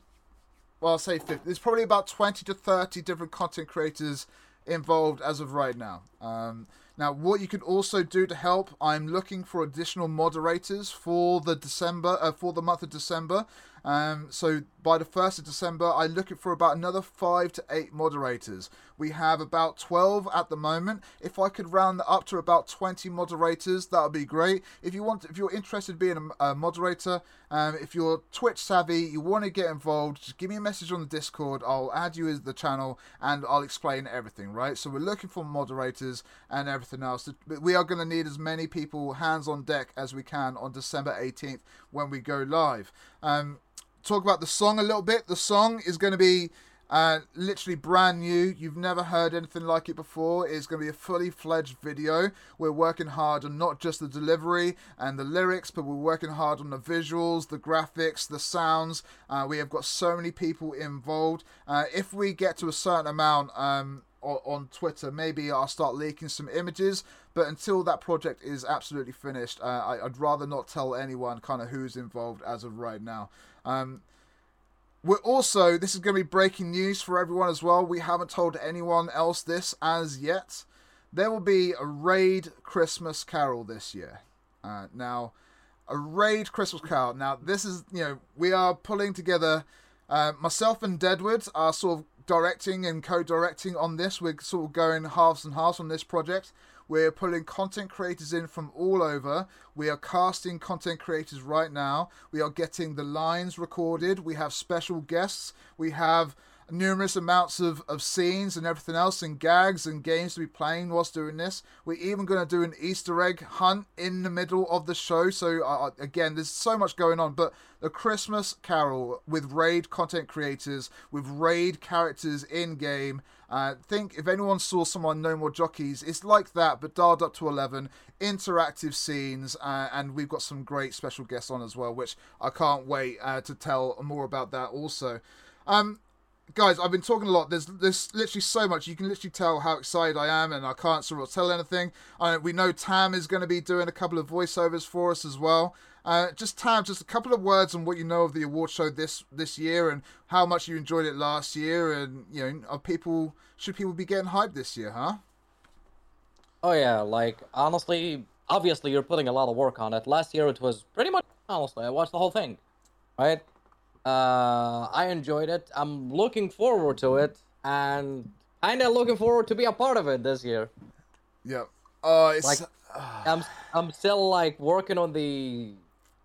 Well, I'll say 50. There's probably about 20 to 30 different content creators involved as of right now. Um, now, what you can also do to help, I'm looking for additional moderators for the December, uh, for the month of December. Um, so by the 1st of December, I'm looking for about another five to eight moderators. We have about 12 at the moment. If I could round that up to about 20 moderators, that would be great. If you want, if you're interested in being a, a moderator, um, if you're Twitch savvy, you want to get involved, just give me a message on the Discord. I'll add you as the channel and I'll explain everything, right? So we're looking for moderators and everything else. We are going to need as many people hands on deck as we can on December 18th when we go live. Um, talk about the song a little bit. The song is going to be uh, literally brand new. You've never heard anything like it before. It's going to be a fully fledged video. We're working hard on not just the delivery and the lyrics, but we're working hard on the visuals, the graphics, the sounds. Uh, we have got so many people involved. Uh, if we get to a certain amount, um, on Twitter. Maybe I'll start leaking some images, but until that project is absolutely finished, uh, I, would rather not tell anyone kind of who's involved as of right now. Um, we're also, this is going to be breaking news for everyone as well. We haven't told anyone else this as yet. There will be a Raid Christmas Carol this year. Uh, now, a Raid Christmas Carol. Now, this is, you know, we are pulling together, uh, myself and Deadwood are sort of directing and co-directing on this. We're sort of going halves and halves on this project. We're pulling content creators in from all over. We are casting content creators right now. We are getting the lines recorded. We have special guests. We have numerous amounts of, of scenes and everything else and gags and games to be playing whilst doing this. We're even going to do an Easter egg hunt in the middle of the show. So, uh, uh, again, there's so much going on. But the Christmas Carol with raid content creators, with raid characters in game. Uh, think if anyone saw someone No More Jockeys, it's like that, but dialed up to 11. Interactive scenes, uh, and we've got some great special guests on as well, which I can't wait uh, to tell more about that also. Um, guys, I've been talking a lot. There's there's literally so much. You can literally tell how excited I am, and I can't sort of tell anything. Uh, we know Tam is going to be doing a couple of voiceovers for us as well. Uh, just Tam, just a couple of words on what you know of the award show this this year, and how much you enjoyed it last year, and you know, are people should people be getting hyped this year, huh? Oh yeah, like honestly, obviously you're putting a lot of work on it. Last year it was pretty much honestly, I watched the whole thing, right? Uh, I enjoyed it. I'm looking forward to it, and kinda looking forward to be a part of it this year. Yeah. Uh, it's like I'm I'm still like working on the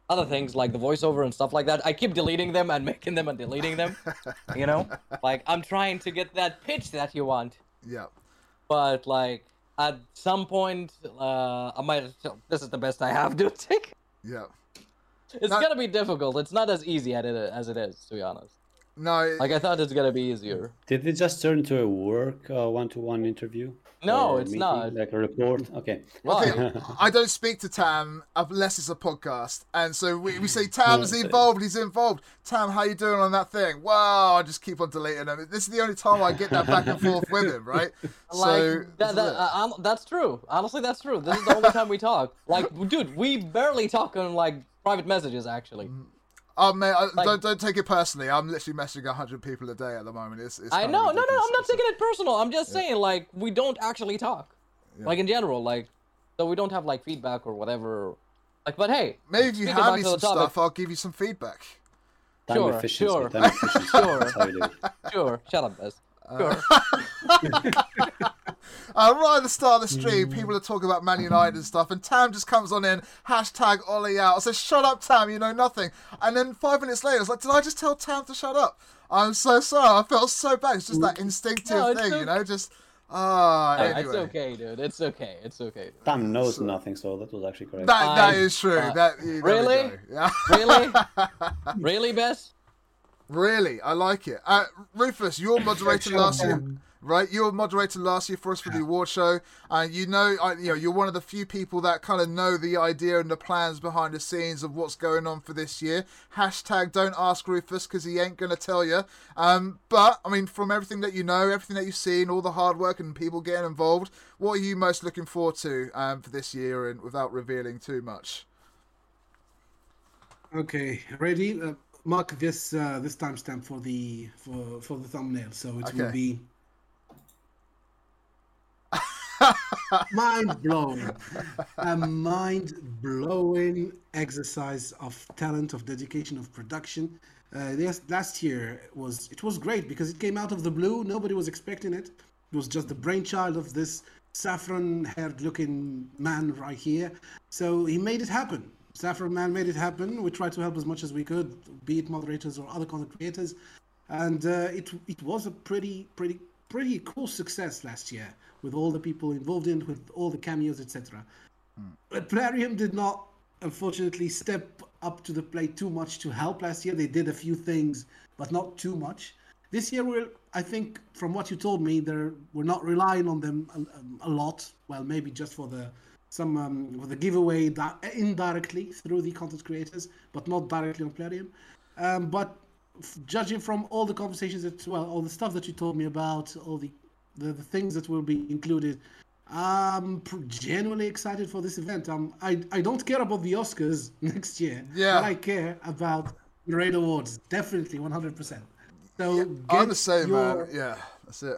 other things like the voiceover and stuff like that. I keep deleting them and making them and deleting them. you know, like I'm trying to get that pitch that you want. Yeah. But like at some point, uh, I might. This is the best I have, dude. Yeah. It's gonna be difficult. It's not as easy at it as it is, to be honest. No. Like I thought it's gonna be easier. Did it just turn into a work uh, one-to-one interview? No, it's meeting, not. Like a report. Okay. Okay. I don't speak to Tam unless it's a podcast, and so we, we say Tam's involved. He's involved. Tam, how you doing on that thing? Wow, I just keep on deleting him. This is the only time I get that back and forth with him, right? Like so, that, that uh, that's true. Honestly, that's true. This is the only time we talk. Like, dude, we barely talk on like private messages actually. Oh man, like, don't don't take it personally. I'm literally messaging hundred people a day at the moment. It's, it's I know, no, no, I'm not taking it personal. I'm just yeah. saying, like, we don't actually talk, yeah. like in general, like, so we don't have like feedback or whatever. Like, but hey, maybe if you have me some stuff, I'll give you some feedback. Sure, sure, sure, sure. Shut up, Bess. Sure. uh, right at the start of the stream, people are talking about Man United and stuff, and Tam just comes on in, hashtag Ole out. I said, shut up, Tam, you know nothing. And then five minutes later, I was like, did I just tell Tam to shut up? I'm so sorry. I felt so bad. It's just that instinctive no, thing, okay. you know, just. Ah, uh, anyway. It's okay, dude. It's okay. It's okay. Tam knows so, nothing, so that was actually correct. That that is true. Uh, that really, yeah. really, really, Bess. Really, I like it. Uh, Rufus, you're moderating last year right? You were moderator last year for us for the award show, and you know, I, you know, you're one of the few people that kind of know the idea and the plans behind the scenes of what's going on for this year. Hashtag Don't ask Rufus because he ain't gonna tell you. Um, but I mean, from everything that you know, everything that you've seen, all the hard work and people getting involved, what are you most looking forward to um, for this year, and without revealing too much? Okay, ready. Uh, mark this uh, this timestamp for the for for the thumbnail, so it okay. will be mind blowing. A mind blowing exercise of talent, of dedication, of production. Uh, yes, last year was it was great because it came out of the blue. Nobody was expecting it. It was just the brainchild of this saffron-haired looking man right here. So he made it happen. Saffron Man made it happen. We tried to help as much as we could, be it moderators or other content creators, and uh, it it was a pretty pretty pretty cool success last year with all the people involved in, with all the cameos, etc. Mm. But Plarium did not, unfortunately, step up to the plate too much to help last year. They did a few things, but not too much. This year, we're, I think, from what you told me, they're, we're not relying on them a, a lot. Well, maybe just for the some um, for the giveaway di- indirectly through the content creators, but not directly on Plarium. Um, but judging from all the conversations that well all the stuff that you told me about all the the, the things that will be included i'm genuinely excited for this event. Um i i don't care about the oscars next year yeah. but i care about the raid awards definitely 100% so yeah, i'm the same your... man yeah that's it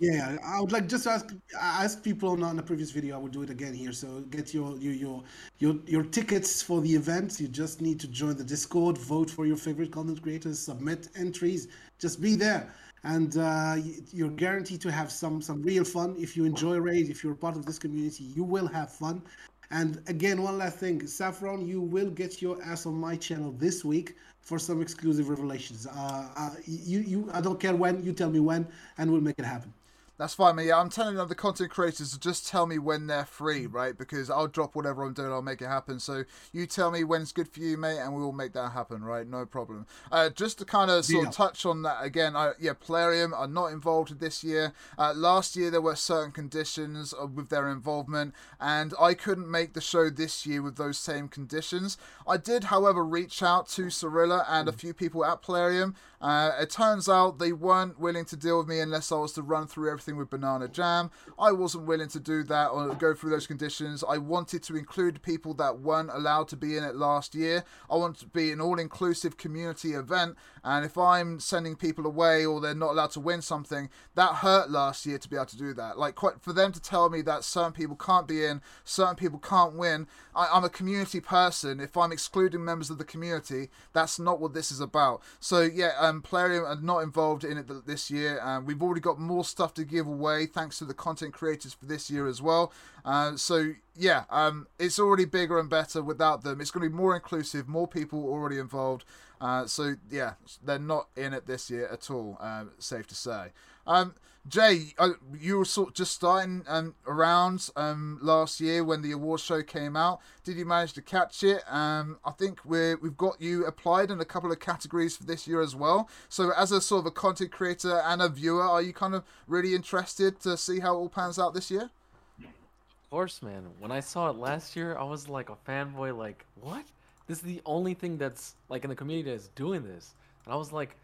yeah, I would like just to ask people on, on the previous video. I will do it again here. So get your your your your your tickets for the event. You just need to join the Discord, vote for your favorite content creators, submit entries. Just be there, and uh, you're guaranteed to have some some real fun. If you enjoy raid, if you're part of this community, you will have fun. And again, one last thing, Saffron, you will get your ass on my channel this week for some exclusive revelations. Uh, uh, you, you, I don't care when. You tell me when, and we'll make it happen. That's fine, man. Yeah, I'm telling other content creators to just tell me when they're free, right? Because I'll drop whatever I'm doing, I'll make it happen. So you tell me when it's good for you, mate, and we will make that happen, right? No problem. Uh, just to kind of sort yeah. of touch on that again, I, yeah, Plarium are not involved this year. Uh, last year there were certain conditions with their involvement, and I couldn't make the show this year with those same conditions. I did, however, reach out to Cirilla and a few people at Plarium. Uh, it turns out they weren't willing to deal with me unless I was to run through everything with Banana Jam. I wasn't willing to do that or go through those conditions. I wanted to include people that weren't allowed to be in it last year. I want to be an all inclusive community event. And if I'm sending people away or they're not allowed to win something, that hurt last year to be able to do that. Like, quite, for them to tell me that certain people can't be in, certain people can't win. I, I'm a community person. If I'm excluding members of the community, that's not what this is about. So, yeah, um, Plarium are not involved in it this year. And we've already got more stuff to give away thanks to the content creators for this year as well. Uh, so yeah, um, it's already bigger and better without them. It's going to be more inclusive, more people already involved. Uh, so yeah, they're not in it this year at all. Um, safe to say. Um, Jay, uh, you were sort of just starting um, around um, last year when the award show came out. Did you manage to catch it? Um, I think we we've got you applied in a couple of categories for this year as well. So, as a sort of a content creator and a viewer, are you kind of really interested to see how it all pans out this year? Of course, man. When I saw it last year, I was like a fanboy. Like, what? This is the only thing that's like in the community that's doing this. And I was like,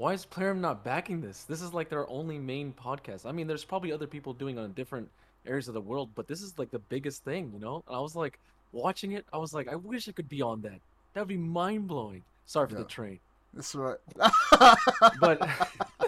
why is Plarium not backing this? This is like their only main podcast. I mean, there's probably other people doing on different areas of the world, but this is like the biggest thing, you know? And I was like, watching it, I was like, I wish I could be on that. That would be mind blowing. Sorry for yeah. the train. That's right. but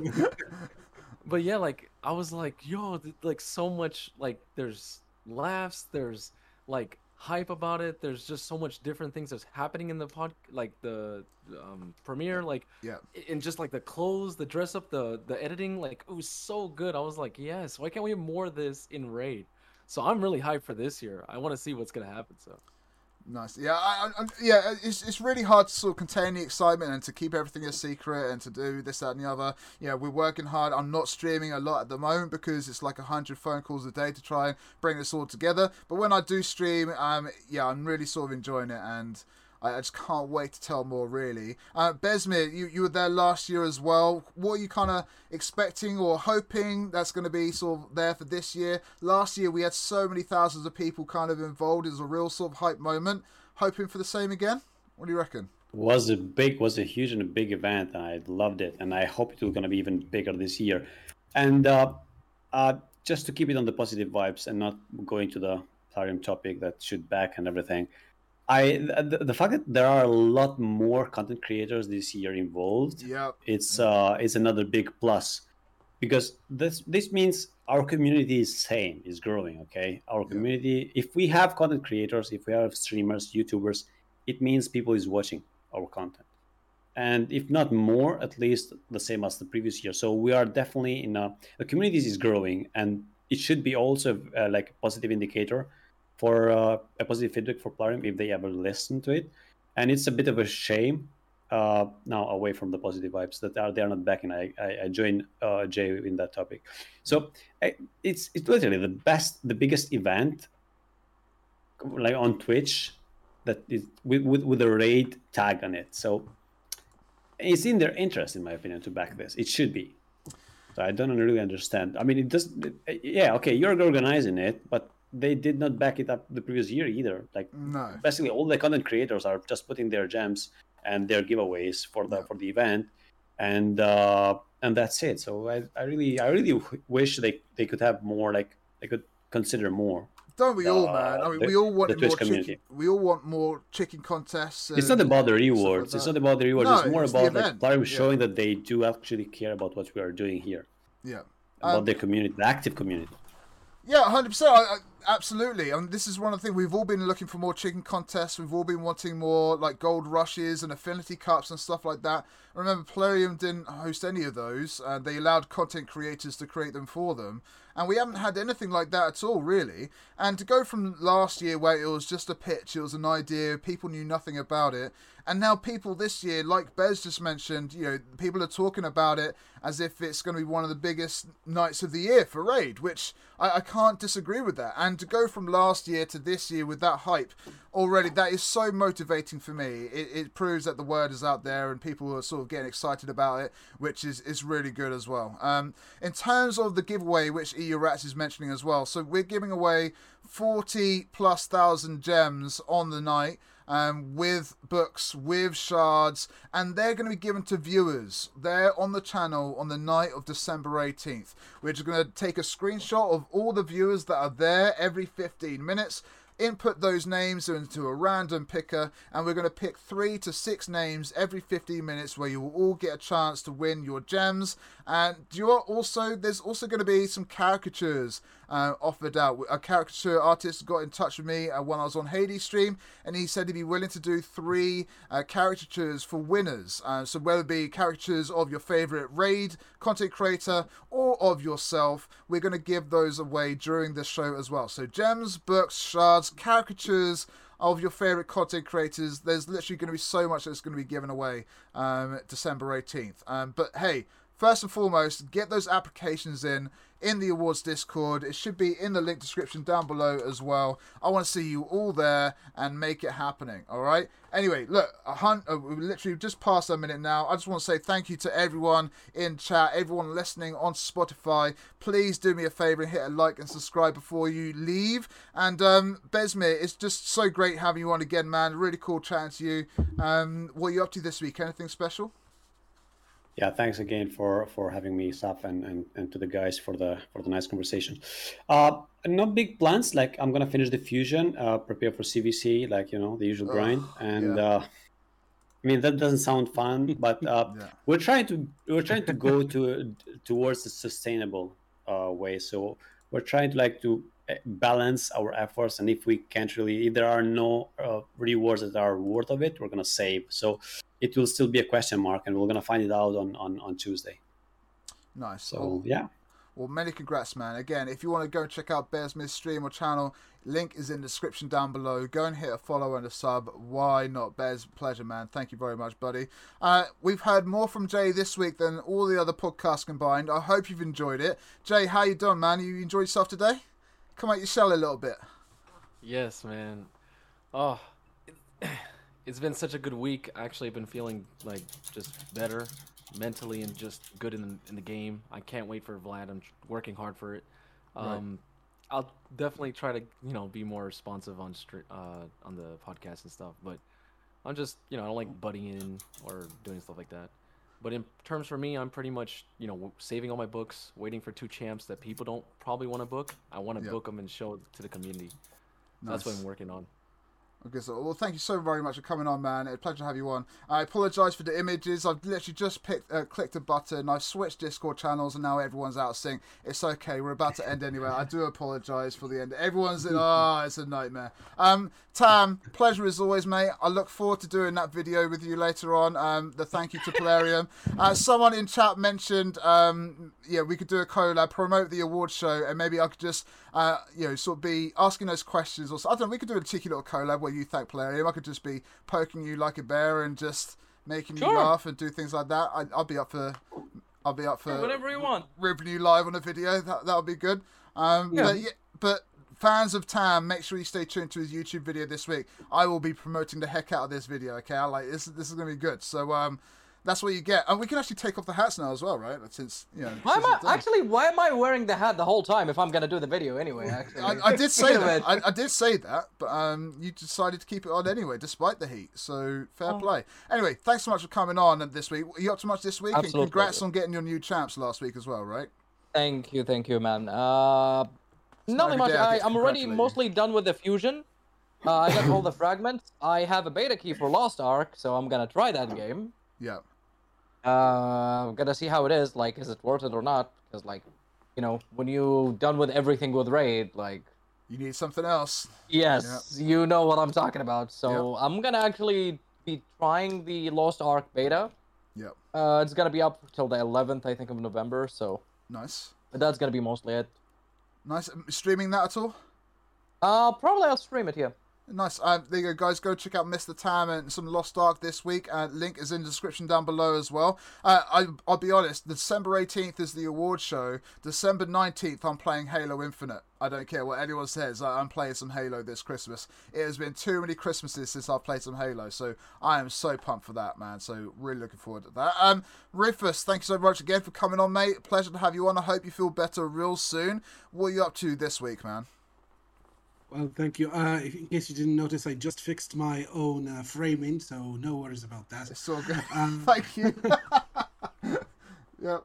but yeah, like I was like, yo, like so much like there's laughs, there's like hype about it. There's just so much different things that's happening in the pod, like the um, premiere, like yeah, and just like the clothes, the dress up, the the editing, like it was so good. I was like, yes, why can't we have more of this in Raid? So I'm really hyped for this year. I want to see what's gonna happen. So. Nice. Yeah, I, I, yeah. It's, it's really hard to sort of contain the excitement and to keep everything a secret and to do this, that, and the other. Yeah, we're working hard. I'm not streaming a lot at the moment because it's like hundred phone calls a day to try and bring this all together. But when I do stream, um, yeah, I'm really sort of enjoying it and I, just can't wait to tell more, really. Uh, Besmir, you, you were there last year as well. What are you kind of expecting or hoping that's going to be sort of there for this year? Last year, we had so many thousands of people kind of involved. It was a real sort of hype moment. Hoping for the same again? What do you reckon? was a big was a huge and a big event and i loved it and i hope it's going to be even bigger this year and uh, uh, just to keep it on the positive vibes and not going to the Plarium topic that shoot back and everything I the, the, fact that there are a lot more content creators this year involved. Yeah, it's uh it's another big plus. because this this means our community is same is growing okay our community if we have content creators if we have streamers youtubers it means people is watching our content and if not more at least the same as the previous year so we are definitely in a the community is growing and it should be also uh, like a positive indicator for uh, a positive feedback for Plarium if they ever listen to it and it's a bit of a shame uh, now away from the positive vibes that are they are not back and I I, I join uh, Jay in that topic. So I, it's it's literally the best, the biggest event like on Twitch that is with with, with a raid tag on it. So it's in their interest, in my opinion, to back this. It should be. So I don't really understand. I mean, it does. Yeah, okay, you're organizing it, but they did not back it up the previous year either. Like, no. basically, all the content creators are just putting their gems and their giveaways for the for the event, and uh, and that's it. So I, I really I really wish they they could have more like they could consider more. Don't we all, man? I mean, the, we all want more chicken. We all want more chicken contests. It's not about the rewards. Like it's not about the rewards. No, it's more it's about like Plarium showing that they do actually care about what we are doing here. Yeah, about um, the community, the active community. Yeah, hundred percent. Absolutely. and this is one of the things we've all been looking for more chicken contests. We've all been wanting more like gold rushes and affinity cups and stuff like that. I Remember, Plarium didn't host any of those. and they allowed content creators to create them for them and we haven't had anything like that at all, really. And to go from last year, where it was just a pitch, it was an idea, people knew nothing about it, and now people this year, like Bez just mentioned, you know, people are talking about it as if it's going to be one of the biggest nights of the year for Raid, which I, I can't disagree with that. And to go from last year to this year with that hype already, that is so motivating for me. It, it proves that the word is out there and people are sort of getting excited about it, which is, is really good as well. Um, in terms of the giveaway, which EU Rats is mentioning as well, so we're giving away 40 plus thousand gems on the night um, with books, with shards, and they're going to be given to viewers. They're on the channel on the night of December 18th. We're just going to take a screenshot of all the viewers that are there every 15 minutes input those names into a random picker and we're going to pick three to six names every 15 minutes where you will all get a chance to win your gems and you are also there's also going to be some caricatures uh, offered out. A caricature artist got in touch with me uh, when I was on Hades stream, and he said he'd be willing to do three uh, caricatures for winners. Uh, so whether it be caricatures of your favorite raid content creator or of yourself, we're going to give those away during the show as well. So gems, books, shards, caricatures of your favorite content creators. There's literally going to be so much that's going to be given away um, December 18th. Um, but hey, first and foremost, get those applications in in the awards Discord. It should be in the link description down below as well. I want to see you all there and make it happening. All right. Anyway, look, a hunt. Uh, we literally just past a minute now. I just want to say thank you to everyone in chat, everyone listening on Spotify. Please do me a favor and hit a like and subscribe before you leave. And um, Besmir, it's just so great having you on again, man. Really cool chatting to you. Um, what are you up to this week? Anything special? Yeah, thanks again for for having me, Saf, and, and and to the guys for the for the nice conversation. Uh, no big plans. Like I'm gonna finish the fusion, uh, prepare for CVC, like you know the usual grind, and yeah. uh, I mean that doesn't sound fun, but uh, yeah. we're trying to we're trying to go to towards a sustainable uh, way. So we're trying to like to eh, balance our efforts, and if we can't really, if there are no uh, rewards that are worth of it, we're gonna save. So it will still be a question mark, and we're gonna find it out on on, on Tuesday. Nice. So well, yeah. Well, many congrats, man. Again, if you want to go and check out Besmir's stream or channel, link is in the description down below. Go and hit a follow and a sub. Why not? Bears, pleasure, man. Thank you very much, buddy. Uh, we've heard more from Jay this week than all the other podcasts combined. I hope you've enjoyed it. Jay, how you doing, man? You enjoyed yourself today? Come out your shell a little bit. Yes, man. Oh, it's been such a good week. Actually, I've been feeling like just better mentally and just good in the, in the game. I can't wait for Vlad. I'm working hard for it. Um, right. I'll definitely try to you know be more responsive on stri- uh, on the podcast and stuff. But I'm just you know I don't like butting in or doing stuff like that. But in terms for me, I'm pretty much you know saving all my books, waiting for two champs that people don't probably want to book. I want to yep. book them and show it to the community. Nice. That's what I'm working on. Okay, so well, thank you so very much for coming on, man. It's a pleasure to have you on. I apologise for the images. I've literally just picked, uh, clicked a button. I've switched Discord channels, and now everyone's out of sync. It's okay. We're about to end anyway. I do apologise for the end. Everyone's in. Oh, it's a nightmare. Um, Tam, pleasure as always, mate. I look forward to doing that video with you later on. Um, the thank you to Plarium. Uh, someone in chat mentioned, um, yeah, we could do a collab, promote the award show, and maybe I could just, uh, you know, sort of be asking those questions. Or so. I don't know. We could do a cheeky little collab where you thank Plarium. I could just be poking you like a bear and just making sure. you laugh and do things like that. I, will be up for. I'll be up for whatever you want. Ripping you live on a video. That that'll be good. Um, yeah. But, yeah, but fans of Tam, make sure you stay tuned to his YouTube video this week. I will be promoting the heck out of this video. Okay, I like this. This is gonna be good. So um, that's what you get. And we can actually take off the hats now as well, right? Since you know. Why am I actually? Why am I wearing the hat the whole time if I'm gonna do the video anyway? Actually, I, I did say that. I, I, did say that, but um, you decided to keep it on anyway, despite the heat. So fair oh. play. Anyway, thanks so much for coming on this week. Are you up to much this week? Absolutely. And congrats on getting your new champs last week as well, right? Thank you, thank you, man. Uh, nothing much. I, I'm already mostly done with the fusion. Uh, I got all the fragments. I have a beta key for Lost Ark, so I'm gonna try that game. Yeah. Uh, I'm gonna see how it is. Like, is it worth it or not? Because, like, you know, when you done with everything with raid, like, you need something else. Yes, yep. you know what I'm talking about. So yep. I'm gonna actually be trying the Lost Ark beta. Yep. Uh, it's gonna be up till the 11th, I think, of November. So. Nice. But that's gonna be mostly it. Nice. Streaming that at all? Uh, probably I'll stream it here. Nice. Uh, there you go, guys. Go check out Mr. Tam and some Lost Ark this week. Uh, link is in the description down below as well. Uh, I, I'll be honest. December 18th is the award show. December 19th, I'm playing Halo Infinite. I don't care what anyone says. I'm playing some Halo this Christmas. It has been too many Christmases since I've played some Halo, so I am so pumped for that, man. So really looking forward to that. Um, Rufus, thank you so much again for coming on, mate. Pleasure to have you on. I hope you feel better real soon. What are you up to this week, man? Well, thank you. Uh, in case you didn't notice, I just fixed my own uh, framing, so no worries about that. It's all good. Um, thank you. yep.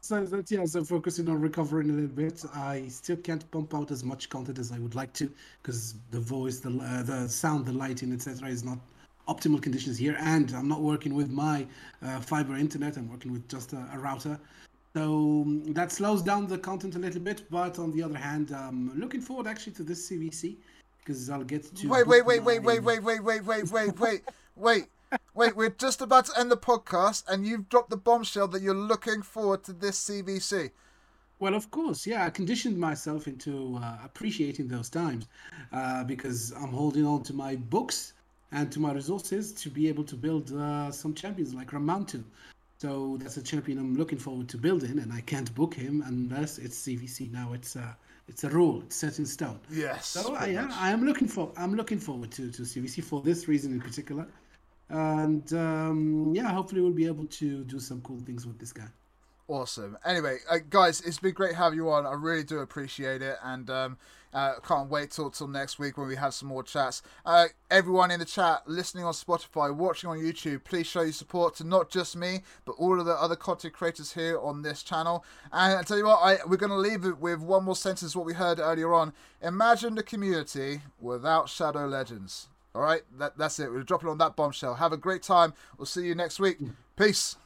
So that yeah, so focusing on recovering a little bit. I still can't pump out as much content as I would like to because the voice, the uh, the sound, the lighting, etc., is not optimal conditions here, and I'm not working with my uh, fiber internet. I'm working with just a, a router. So um, that slows down the content a little bit, but on the other hand, I'm looking forward actually to this CVC because I'll get to. Wait, wait, wait, wait, wait, wait, wait, wait, wait, wait, wait, wait, wait. We're just about to end the podcast, and you've dropped the bombshell that you're looking forward to this CVC. Well, of course, yeah. I conditioned myself into uh, appreciating those times uh, because I'm holding on to my books and to my resources to be able to build uh, some champions like Ramantu. So that's a champion I'm looking forward to building, and I can't book him unless it's CVC. Now it's a it's a rule. It's set in stone. Yes. So I, yeah, I am looking for I'm looking forward to to CVC for this reason in particular, and um, yeah, hopefully we'll be able to do some cool things with this guy. Awesome. Anyway, uh, guys, it's been great having you on. I really do appreciate it, and um, uh, can't wait till till next week when we have some more chats. Uh, everyone in the chat, listening on Spotify, watching on YouTube, please show your support to not just me, but all of the other content creators here on this channel. And I tell you what, I, we're going to leave it with one more sentence. What we heard earlier on. Imagine the community without Shadow Legends. All right, that, that's it. We're dropping on that bombshell. Have a great time. We'll see you next week. Peace.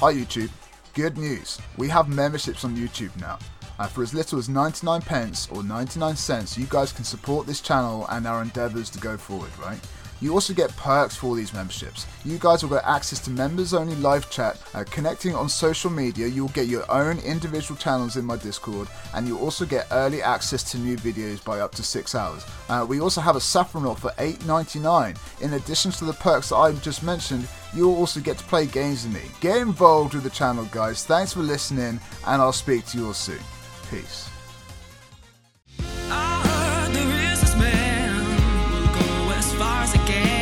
Hi YouTube. Good news, we have memberships on YouTube now. And for as little as 99 pence or 99 cents, you guys can support this channel and our endeavours to go forward, right? You also get perks for these memberships. You guys will get access to members only live chat, uh, connecting on social media, you'll get your own individual channels in my Discord, and you'll also get early access to new videos by up to 6 hours. Uh, we also have a Saffron Lot for $8.99. In addition to the perks that I just mentioned, you'll also get to play games with me. Get involved with the channel, guys. Thanks for listening, and I'll speak to you all soon. Peace. again.